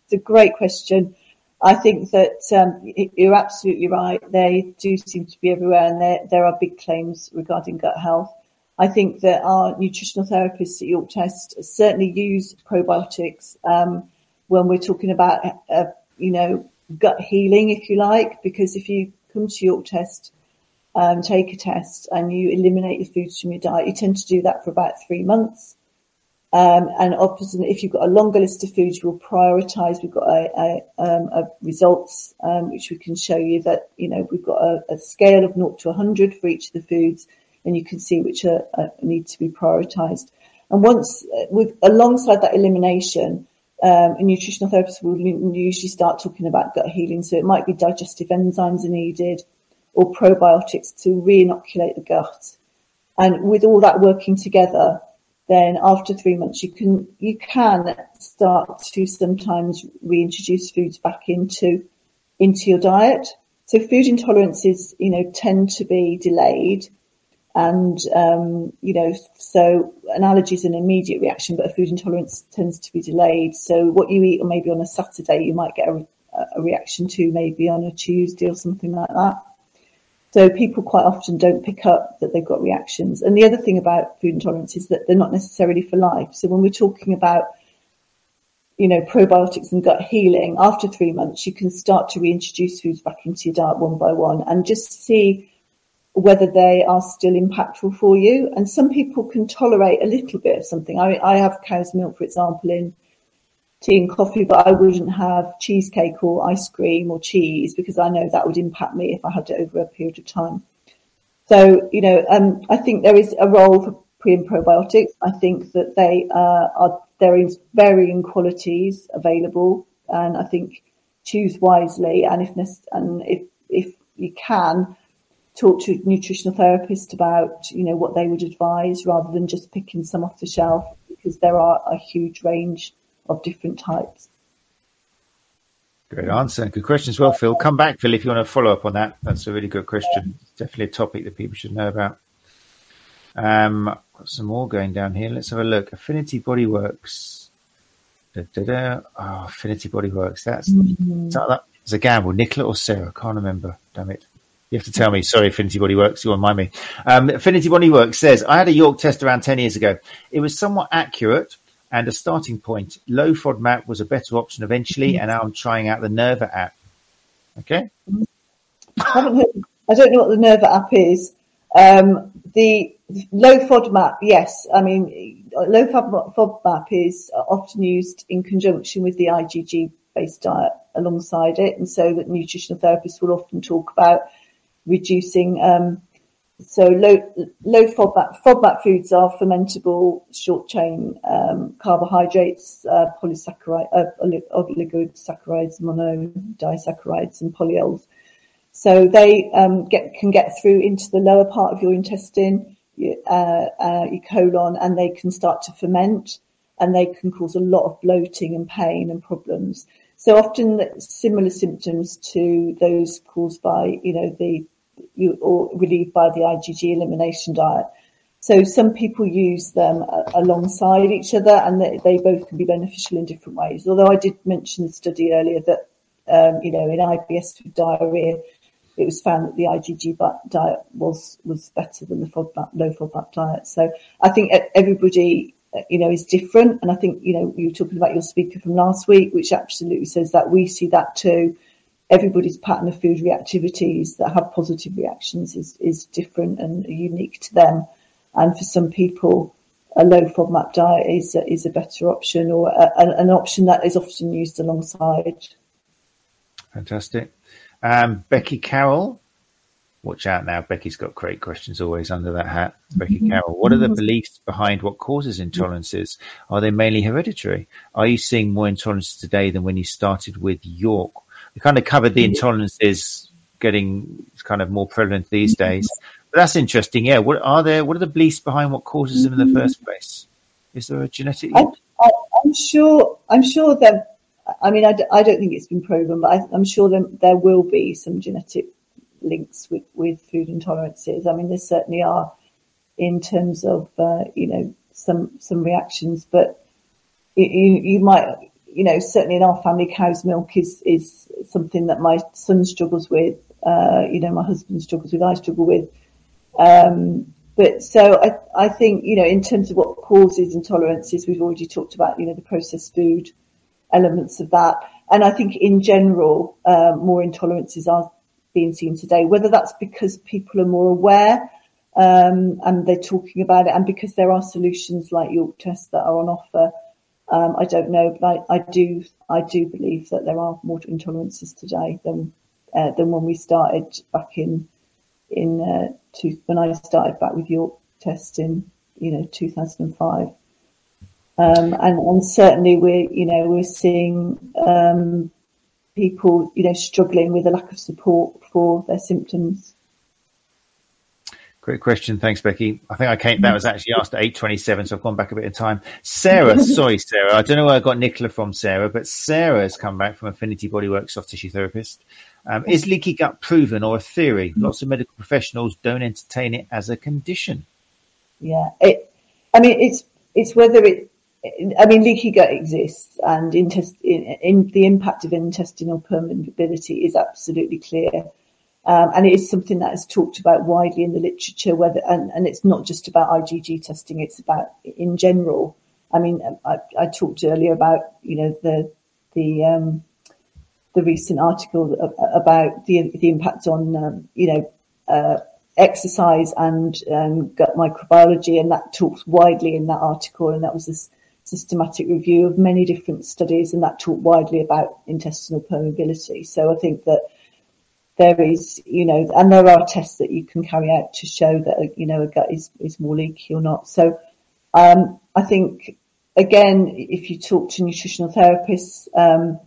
it's a great question. I think that um, you're absolutely right. They do seem to be everywhere, and there there are big claims regarding gut health. I think that our nutritional therapists at York Test certainly use probiotics um, when we're talking about, uh, you know, gut healing, if you like, because if you come to York Test, um, take a test, and you eliminate the foods from your diet, you tend to do that for about three months. Um, and obviously, if you've got a longer list of foods, we'll prioritise. We've got a, a, um, a results um, which we can show you that you know we've got a, a, scale of 0 to 100 for each of the foods, and you can see which are, are need to be prioritised. And once uh, with alongside that elimination, um, a nutritional therapist will usually start talking about gut healing. So it might be digestive enzymes are needed, or probiotics to re-inoculate the gut. And with all that working together, then after three months you can you can start to sometimes reintroduce foods back into into your diet. So food intolerances, you know, tend to be delayed. And, um, you know, so an allergy is an immediate reaction, but a food intolerance tends to be delayed. So what you eat, or maybe on a Saturday, you might get a, a reaction to maybe on a Tuesday or something like that. So people quite often don't pick up that they've got reactions. And the other thing about food intolerance is that they're not necessarily for life. So when we're talking about, you know, probiotics and gut healing, after three months, you can start to reintroduce foods back into your diet one by one and just see whether they are still impactful for you. And some people can tolerate a little bit of something. I, I have cow's milk, for example, in tea and coffee, but I wouldn't have cheesecake or ice cream or cheese because I know that would impact me if I had it over a period of time. So, you know, um, I think there is a role for pre and probiotics. I think that they uh, are there is varying qualities available, and I think choose wisely. And if and if if you can, talk to a nutritional therapist about, you know, what they would advise rather than just picking some off the shelf because there are a huge range of different types. Great answer. Good question as well, Phil. Come back, Phil, if you want to follow up on that. That's a really good question. It's definitely a topic that people should know about. Um, got some more going down here. Let's have a look. Affinity Bodyworks. Da, da, da. Oh, Affinity Bodyworks. That's, mm-hmm. that, that's a gamble. Nicola or Sarah? Can't remember. Damn it. You have to tell me. Sorry, Affinity Body Works. You won't mind me. Um, Affinity Body Works says, I had a York test around 10 years ago. It was somewhat accurate and a starting point. Low FODMAP was a better option eventually, and now I'm trying out the Nerva app. Okay. I don't know what the Nerva app is. Um, the low FODMAP, yes. I mean, low FODMAP is often used in conjunction with the IgG based diet alongside it. And so that nutritional therapists will often talk about reducing. Um, so low low FODMAP FODMAP foods are fermentable short chain um, carbohydrates, uh, polysaccharide, uh, oligosaccharides, monodisaccharides, and polyols. So they um, get can get through into the lower part of your intestine, uh, uh, your colon, and they can start to ferment, and they can cause a lot of bloating and pain and problems. So often similar symptoms to those caused by, you know, the you, or relieved by the IgG elimination diet. So some people use them uh, alongside each other and they, they, both can be beneficial in different ways. Although I did mention the study earlier that, um, you know, in IBS with diarrhea, it was found that the IgG diet was, was better than the FODMAP, low FODMAP diet. So I think everybody, uh, you know, is different. And I think, you know, you were talking about your speaker from last week, which absolutely says that we see that too everybody's pattern of food reactivities that have positive reactions is, is different and unique to them. And for some people, a low FODMAP diet is a, is a better option or a, an option that is often used alongside. Fantastic. Um, Becky Carroll, watch out now. Becky's got great questions always under that hat. Becky mm-hmm. Carroll, what are the beliefs behind what causes intolerances? Are they mainly hereditary? Are you seeing more intolerances today than when you started with York? We kind of covered the mm-hmm. intolerances getting kind of more prevalent these mm-hmm. days. But that's interesting. Yeah. What are there? What are the beliefs behind what causes them in the mm-hmm. first place? Is there a genetic? I, am sure. I'm sure that. I mean, I d- I don't think it's been proven, but I, am sure there, there will be some genetic links with, with food intolerances. I mean, there certainly are in terms of uh, you know some some reactions, but you, you might you know, certainly in our family, cow's milk is is something that my son struggles with. Uh, you know, my husband struggles with. I struggle with. Um, but so I, I think you know, in terms of what causes intolerances, we've already talked about you know the processed food elements of that, and I think in general, uh, more intolerances are being seen today. Whether that's because people are more aware um, and they're talking about it, and because there are solutions like York tests that are on offer um, I don't know, but I, I, do I do believe that there are more intolerances today than uh, than when we started back in in uh, two, when I started back with York test in you know 2005. Um, and, and certainly we're you know we're seeing um, people you know struggling with a lack of support for their symptoms. Great question. Thanks, Becky. I think I came, that was actually asked at 8.27, so I've gone back a bit of time. Sarah, [laughs] sorry, Sarah. I don't know where I got Nicola from, Sarah, but Sarah has come back from Affinity Bodywork soft tissue therapist. Um, is leaky gut proven or a theory? Lots of medical professionals don't entertain it as a condition. Yeah. It, I mean, it's, it's whether it, I mean, leaky gut exists and intest- in, in the impact of intestinal permeability is absolutely clear. Um, and it is something that is talked about widely in the literature, whether, and, and it's not just about IgG testing, it's about in general. I mean, I, I talked earlier about, you know, the, the, um, the recent article about the, the impact on, um, you know, uh, exercise and um, gut microbiology, and that talks widely in that article, and that was a systematic review of many different studies, and that talked widely about intestinal permeability. So I think that there is, you know, and there are tests that you can carry out to show that, you know, a gut is, is more leaky or not. So, um, I think again, if you talk to nutritional therapists, um,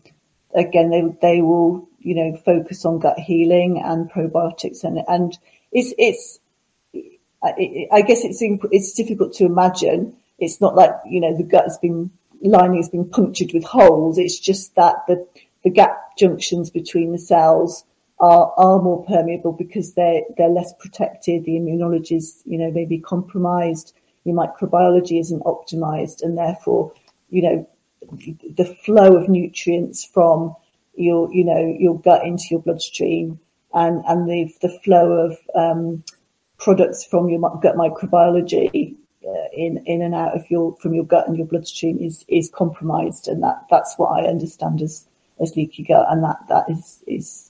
again, they, they will, you know, focus on gut healing and probiotics and, and it's, it's, I guess it's, it's difficult to imagine. It's not like, you know, the gut has been, lining has been punctured with holes. It's just that the, the gap junctions between the cells are, are more permeable because they're, they're less protected. The immunology is, you know, maybe compromised. Your microbiology isn't optimized and therefore, you know, the flow of nutrients from your, you know, your gut into your bloodstream and, and the, the flow of, um, products from your gut microbiology uh, in in and out of your from your gut and your bloodstream is is compromised, and that that's what I understand as as leaky gut, and that that is is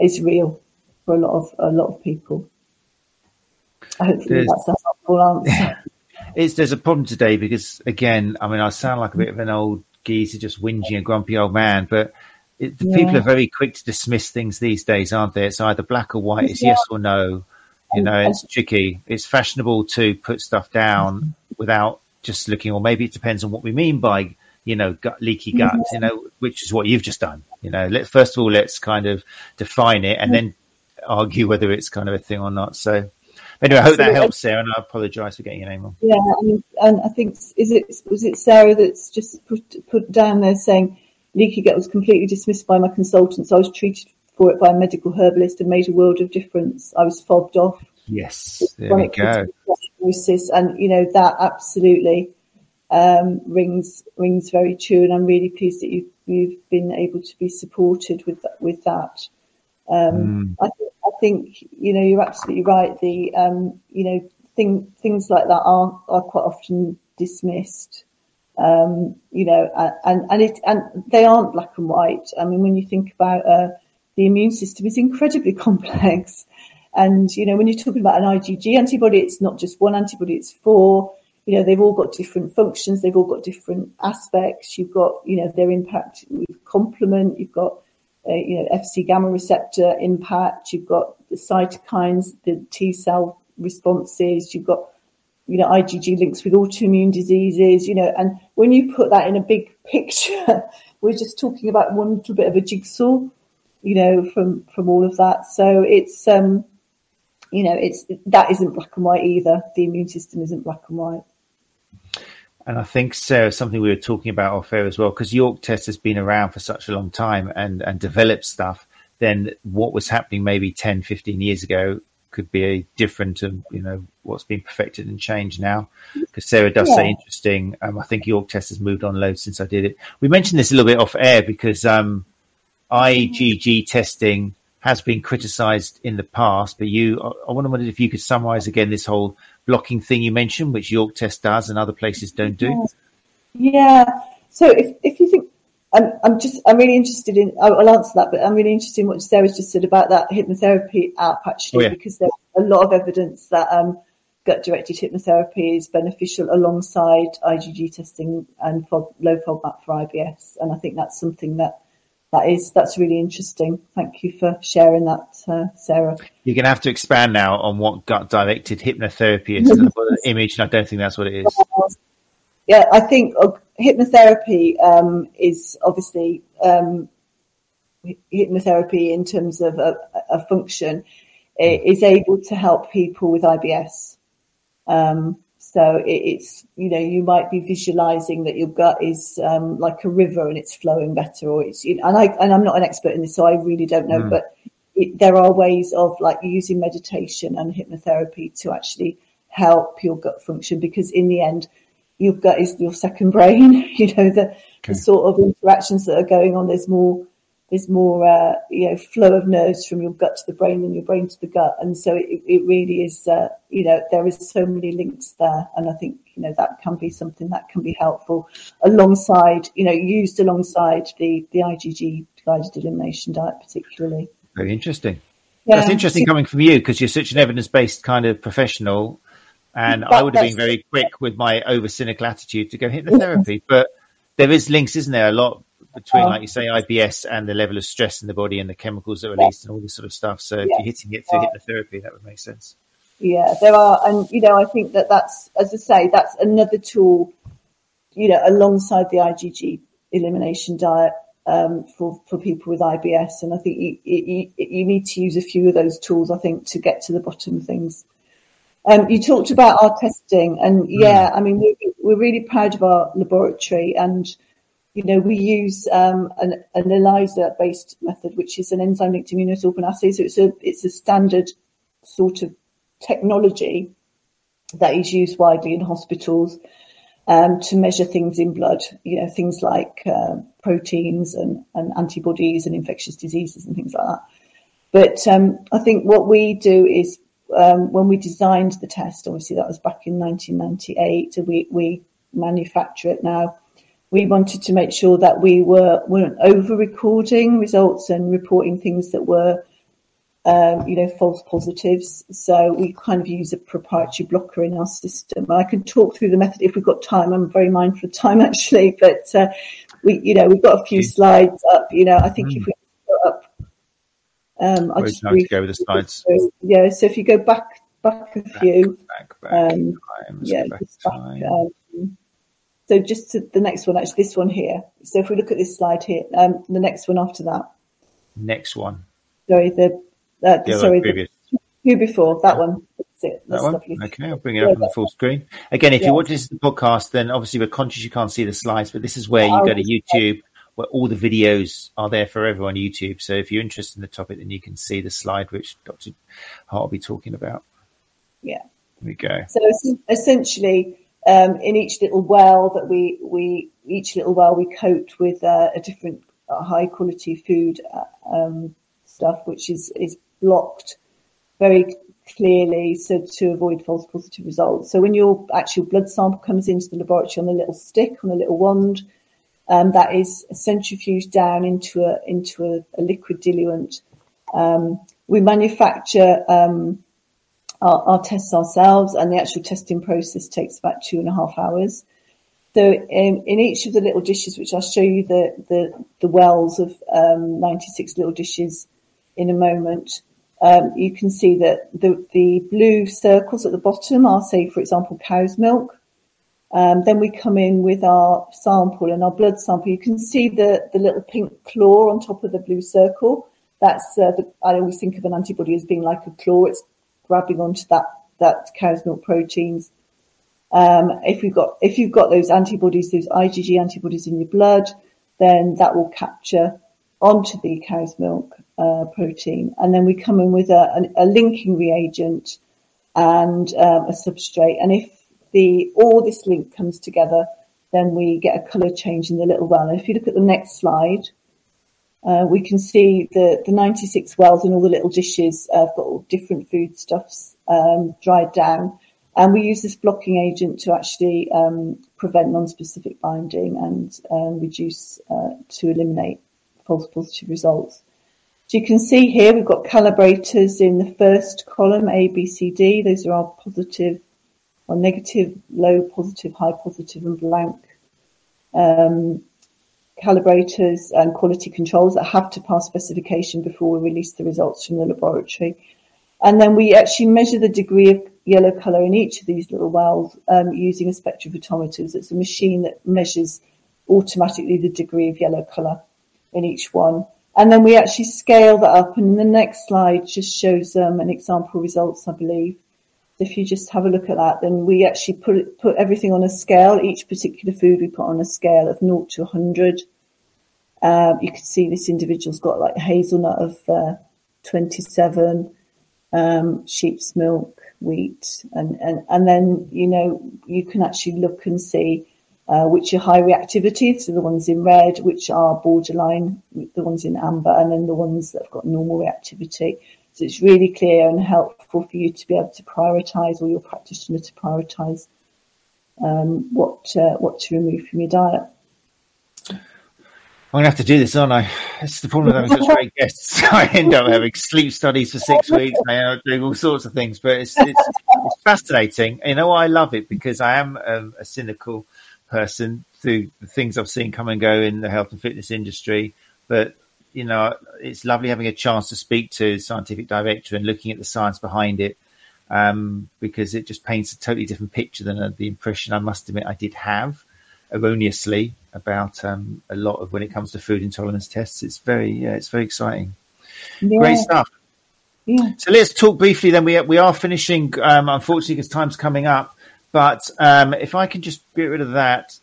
is real for a lot of a lot of people. Hopefully, there's, that's a helpful answer. [laughs] it's there's a problem today because again, I mean, I sound like a bit of an old geezer, just whinging a grumpy old man, but. It, the yeah. people are very quick to dismiss things these days, aren't they? It's either black or white. It's yeah. yes or no. You know, it's tricky. It's fashionable to put stuff down without just looking, or maybe it depends on what we mean by you know, gut, leaky gut, mm-hmm. you know, which is what you've just done. You know, let first of all, let's kind of define it and then argue whether it's kind of a thing or not. So, anyway, I hope that helps, Sarah, and I apologise for getting your name wrong. Yeah, I and I think is it was it Sarah that's just put put down there saying leaky gut was completely dismissed by my consultants. I was treated for it by a medical herbalist and made a world of difference. I was fobbed off. Yes, there we go. And you know that absolutely um, rings rings very true, and I'm really pleased that you've you've been able to be supported with that, with that. Um, mm. I, th- I think you know you're absolutely right. The um, you know thing, things like that are are quite often dismissed. Um, you know, and and it and they aren't black and white. I mean, when you think about uh, the immune system, is incredibly [laughs] complex. And you know, when you're talking about an IgG antibody, it's not just one antibody; it's four you know, they've all got different functions, they've all got different aspects. You've got, you know, their impact with complement, you've got, uh, you know, Fc gamma receptor impact, you've got the cytokines, the T cell responses, you've got, you know, IgG links with autoimmune diseases, you know, and when you put that in a big [laughs] picture, we're just talking about one little bit of a jigsaw, you know, from, from all of that. So it's, um, you know, it's, that isn't black and white either. The immune system isn't black and white. And I think, Sarah, something we were talking about off air as well, because York Test has been around for such a long time and, and developed stuff, then what was happening maybe 10, 15 years ago could be different to, you know, what's been perfected and changed now. Because Sarah does yeah. say interesting. Um, I think York Test has moved on loads since I did it. We mentioned this a little bit off air because um, IgG testing has been criticised in the past, but you, I wonder if you could summarise again this whole blocking thing you mentioned, which York Test does and other places don't do. Yeah. So if if you think, I'm, I'm just, I'm really interested in, I'll answer that, but I'm really interested in what Sarah's just said about that hypnotherapy app actually, oh, yeah. because there's a lot of evidence that um, gut directed hypnotherapy is beneficial alongside IgG testing and FOD, low FODMAP for IBS. And I think that's something that that is that's really interesting. Thank you for sharing that, uh, Sarah. You're going to have to expand now on what gut-directed hypnotherapy is. the image, and I don't think that's what it is. Yeah, I think uh, hypnotherapy um, is obviously um, hypnotherapy in terms of a, a, function is able to help people with IBS. Um, so it, it's, you know, you might be visualizing that your gut is um, like a river and it's flowing better, or it's, you know, and I and I'm not an expert in this, so I really don't know, mm. but it, there are ways of like using meditation and hypnotherapy to actually help your gut function because in the end, your gut is your second brain. [laughs] you know the, okay. the sort of interactions that are going on. There's more there's more uh, you know flow of nerves from your gut to the brain than your brain to the gut, and so it, it really is uh, you know there is so many links there, and I think you know that can be something that can be helpful alongside you know used alongside the the IgG guided elimination diet particularly. Very interesting. Yeah. That's interesting coming from you because you're such an evidence based kind of professional. And that, I would have been very quick with my over cynical attitude to go hypnotherapy. [laughs] but there is links, isn't there? A lot between, oh. like you say, IBS and the level of stress in the body and the chemicals that are released yeah. and all this sort of stuff. So if yeah. you're hitting it through yeah. hypnotherapy, that would make sense. Yeah, there are, and you know, I think that that's, as I say, that's another tool, you know, alongside the IgG elimination diet um, for for people with IBS. And I think you, you, you need to use a few of those tools. I think to get to the bottom of things. Um, you talked about our testing, and yeah, mm. I mean, we're, we're really proud of our laboratory, and you know, we use um, an, an ELISA-based method, which is an enzyme-linked immunosorbent assay. So it's a it's a standard sort of technology that is used widely in hospitals um, to measure things in blood. You know, things like uh, proteins and, and antibodies and infectious diseases and things like that. But um, I think what we do is um, when we designed the test, obviously that was back in 1998, we, we manufacture it now. We wanted to make sure that we were, weren't over recording results and reporting things that were, um, you know, false positives. So we kind of use a proprietary blocker in our system. I can talk through the method if we've got time. I'm very mindful of time [laughs] actually, but uh, we, you know, we've got a few slides up. You know, I think mm. if we um, I just to go with the slides. Yeah, so if you go back back a few, back, back, back. Um, yeah, back um, so just to the next one, actually, this one here. So if we look at this slide here, um, the next one after that. Next one. Sorry, the, uh, the sorry, the few before that one. That's it. That's that one? Lovely. Okay, I'll bring it up on the full screen. Again, if yeah. you're watching this podcast, then obviously we're conscious you can't see the slides, but this is where you go to YouTube where all the videos are there for everyone on YouTube. So if you're interested in the topic, then you can see the slide which Dr. Hart will be talking about. Yeah. Here we go. So essentially, um, in each little well that we we each little well we coat with uh, a different high quality food uh, um, stuff, which is is blocked very clearly so to avoid false positive results. So when your actual blood sample comes into the laboratory on a little stick on a little wand, um, that is centrifuged down into a into a, a liquid diluent. Um, we manufacture um, our, our, tests ourselves, and the actual testing process takes about two and a half hours. So in, in each of the little dishes, which I'll show you the the, the wells of um, 96 little dishes in a moment, um, you can see that the the blue circles at the bottom are, say, for example, cow's milk. Um, then we come in with our sample and our blood sample. You can see the, the little pink claw on top of the blue circle. That's uh, the, I always think of an antibody as being like a claw. It's grabbing onto that that cow's milk proteins. Um, if you've got if you've got those antibodies, those IgG antibodies in your blood, then that will capture onto the cow's milk uh, protein, and then we come in with a, a, a linking reagent and um, a substrate. And if the all this link comes together, then we get a colour change in the little well. And if you look at the next slide, uh, we can see the, the 96 wells and all the little dishes uh, have got all different foodstuffs um, dried down. And we use this blocking agent to actually um, prevent non-specific binding and um, reduce uh, to eliminate false positive results. So you can see here we've got calibrators in the first column, A, B, C, D. Those are our positive or negative, low, positive, high, positive, and blank um, calibrators and quality controls that have to pass specification before we release the results from the laboratory. And then we actually measure the degree of yellow colour in each of these little wells um, using a spectrophotometer. So It's a machine that measures automatically the degree of yellow colour in each one. and then we actually scale that up. And the next slide just shows um, an example results, I believe. If you just have a look at that, then we actually put put everything on a scale. Each particular food we put on a scale of 0 to 100. Um, you can see this individual's got like hazelnut of uh, 27, um, sheep's milk, wheat, and, and, and then, you know, you can actually look and see uh, which are high reactivity, so the ones in red, which are borderline, the ones in amber, and then the ones that have got normal reactivity. So it's really clear and helpful for you to be able to prioritise, or your practitioner to prioritise um, what uh, what to remove from your diet. I'm gonna have to do this, aren't I? It's the problem with having such great guests. [laughs] I end up having sleep studies for six weeks. I end up doing all sorts of things, but it's it's, it's fascinating. You know, I love it because I am um, a cynical person through the things I've seen come and go in the health and fitness industry. But you know, it's lovely having a chance to speak to scientific director and looking at the science behind it, um, because it just paints a totally different picture than uh, the impression I must admit I did have erroneously about um, a lot of when it comes to food intolerance tests. It's very, yeah, it's very exciting. Yeah. Great stuff. Yeah. So let's talk briefly. Then we we are finishing, um, unfortunately, because time's coming up. But um, if I can just get rid of that,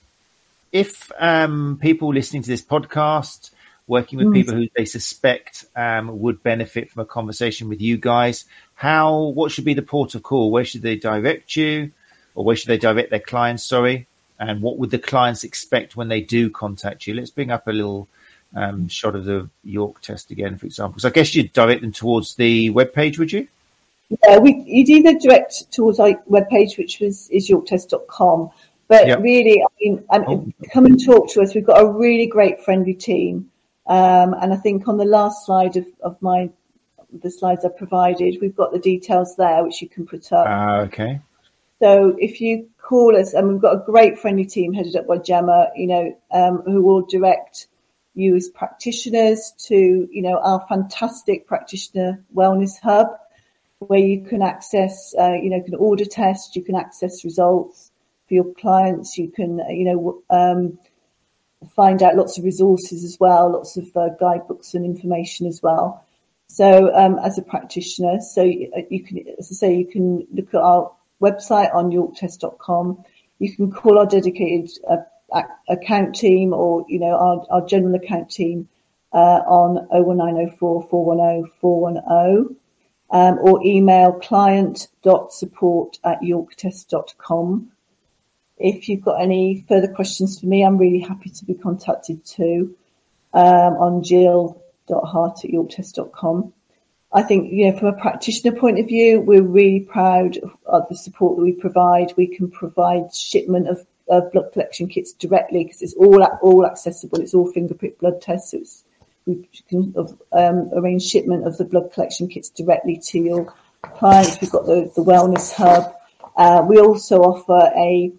if um, people listening to this podcast, working with mm. people who they suspect um, would benefit from a conversation with you guys, how what should be the port of call? Where should they direct you, or where should they direct their clients? Sorry, and what would the clients expect when they do contact you? Let's bring up a little um, shot of the York Test again, for example. So I guess you'd direct them towards the web page, would you? Yeah, we, you'd either direct towards our webpage, which was is yorktest.com. But yep. really, I mean, um, oh. come and talk to us. We've got a really great friendly team. Um, and I think on the last slide of, of my the slides I provided, we've got the details there, which you can put up. Uh, okay. So if you call us, and we've got a great friendly team headed up by Gemma, you know, um, who will direct you as practitioners to, you know, our fantastic practitioner wellness hub where you can access, uh, you know, can order tests, you can access results for your clients, you can, uh, you know, um, find out lots of resources as well, lots of uh, guidebooks and information as well. So, um, as a practitioner, so you, uh, can, as I say, you can look at our website on yorktest.com. You can call our dedicated uh, account team or, you know, our, our general account team uh, on 01904 410 410 um, or email client.support at yorktest.com. If you've got any further questions for me, I'm really happy to be contacted too um, on jill.hart at yorktest.com. I think, you know, from a practitioner point of view, we're really proud of, the support that we provide. We can provide shipment of, of blood collection kits directly because it's all all accessible. It's all finger-prick blood tests. It's we can um, arrange shipment of the blood collection kits directly to your clients. We've got the, the wellness hub. Uh, we also offer a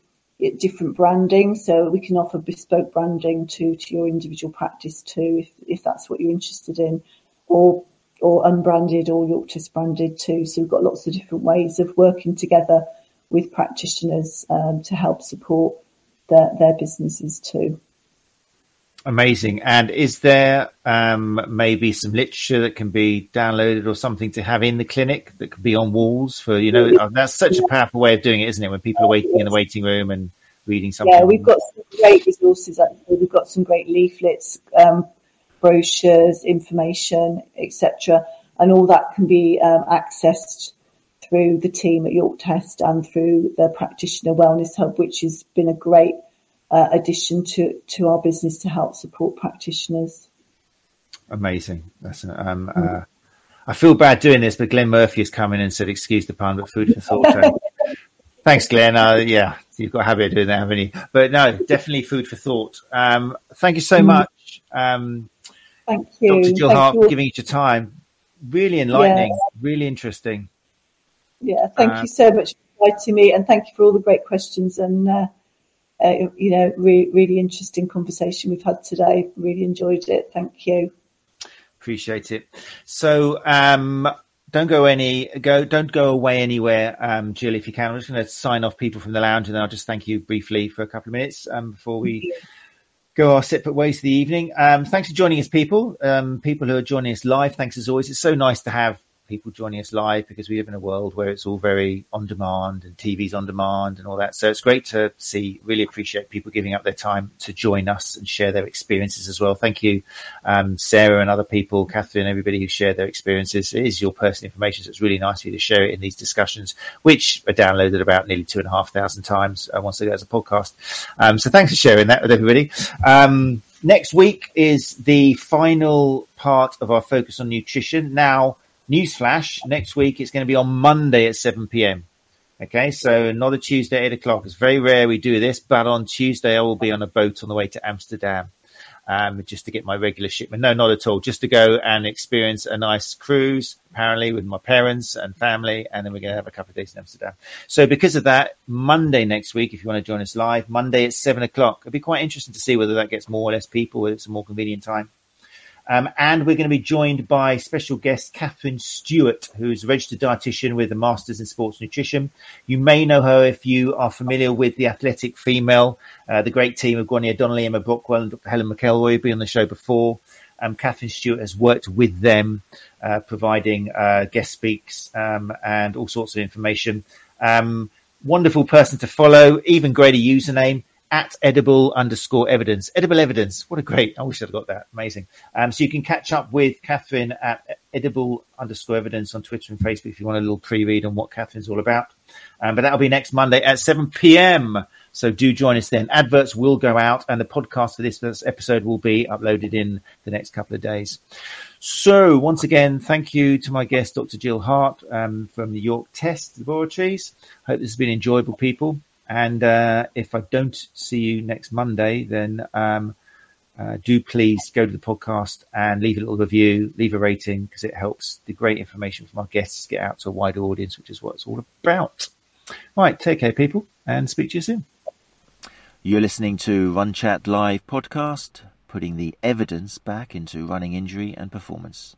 different branding, so we can offer bespoke branding to, to your individual practice too, if, if that's what you're interested in, or or unbranded or York Test branded too. So we've got lots of different ways of working together with practitioners um, to help support their, their businesses too. Amazing. And is there um, maybe some literature that can be downloaded or something to have in the clinic that could be on walls for, you know, uh, that's such a powerful way of doing it, isn't it? When people are waiting in the waiting room and reading something. Yeah, we've got some great resources. Actually. We've got some great leaflets, um, brochures, information, etc. And all that can be um, accessed through the team at York Test and through the Practitioner Wellness Hub, which has been a great uh, addition to, to our business to help support practitioners. Amazing. That's um, mm. uh, I feel bad doing this, but Glenn Murphy has come in and said, "Excuse the pun, but food for thought." [laughs] Thanks, Glenn. Uh, yeah, you've got a habit of doing that, haven't you? But no, definitely food for thought. Um, thank you so mm. much. Um, thank you, Dr. Jill Hart, for giving you your time. Really enlightening, yes. really interesting. Yeah, thank uh, you so much for inviting me, and thank you for all the great questions and. Uh, uh, you know, re- really interesting conversation we've had today. Really enjoyed it. Thank you. Appreciate it. So, um, don't go any go don't go away anywhere, um, Jill. If you can, I'm just going to sign off people from the lounge, and then I'll just thank you briefly for a couple of minutes um, before we go our separate ways for the evening. Um, thanks for joining us, people. Um, people who are joining us live, thanks as always. It's so nice to have people joining us live because we live in a world where it's all very on demand and TV's on demand and all that. So it's great to see, really appreciate people giving up their time to join us and share their experiences as well. Thank you, um, Sarah and other people, Catherine, everybody who shared their experiences. It is your personal information. So it's really nice for you to share it in these discussions, which are downloaded about nearly two and a half thousand times uh, once they go as a podcast. Um, so thanks for sharing that with everybody. Um, next week is the final part of our focus on nutrition. Now, Newsflash, next week it's going to be on Monday at 7 p.m. Okay, so not a Tuesday at 8 o'clock. It's very rare we do this, but on Tuesday I will be on a boat on the way to Amsterdam um, just to get my regular shipment. No, not at all. Just to go and experience a nice cruise, apparently, with my parents and family. And then we're going to have a couple of days in Amsterdam. So because of that, Monday next week, if you want to join us live, Monday at 7 o'clock. It'll be quite interesting to see whether that gets more or less people, whether it's a more convenient time. Um, and we're going to be joined by special guest Catherine Stewart, who's a registered dietitian with a master's in sports nutrition. You may know her if you are familiar with the athletic female, uh, the great team of Gráinne Donnelly, Emma Brockwell, and Dr. Helen McElroy have been on the show before. Um, Catherine Stewart has worked with them, uh, providing uh, guest speaks um, and all sorts of information. Um, wonderful person to follow, even greater username at edible underscore evidence. Edible evidence. What a great. I wish I'd got that. Amazing. Um, so you can catch up with Catherine at edible underscore evidence on Twitter and Facebook if you want a little pre read on what Catherine's all about. Um, but that'll be next Monday at 7 p.m. So do join us then. Adverts will go out and the podcast for this episode will be uploaded in the next couple of days. So once again, thank you to my guest, Dr. Jill Hart um, from the York Test Laboratories. Hope this has been enjoyable, people. And uh, if I don't see you next Monday, then um, uh, do please go to the podcast and leave a little review, leave a rating, because it helps the great information from our guests get out to a wider audience, which is what it's all about. Right, take care, people, and speak to you soon. You're listening to Run Chat Live podcast, putting the evidence back into running injury and performance.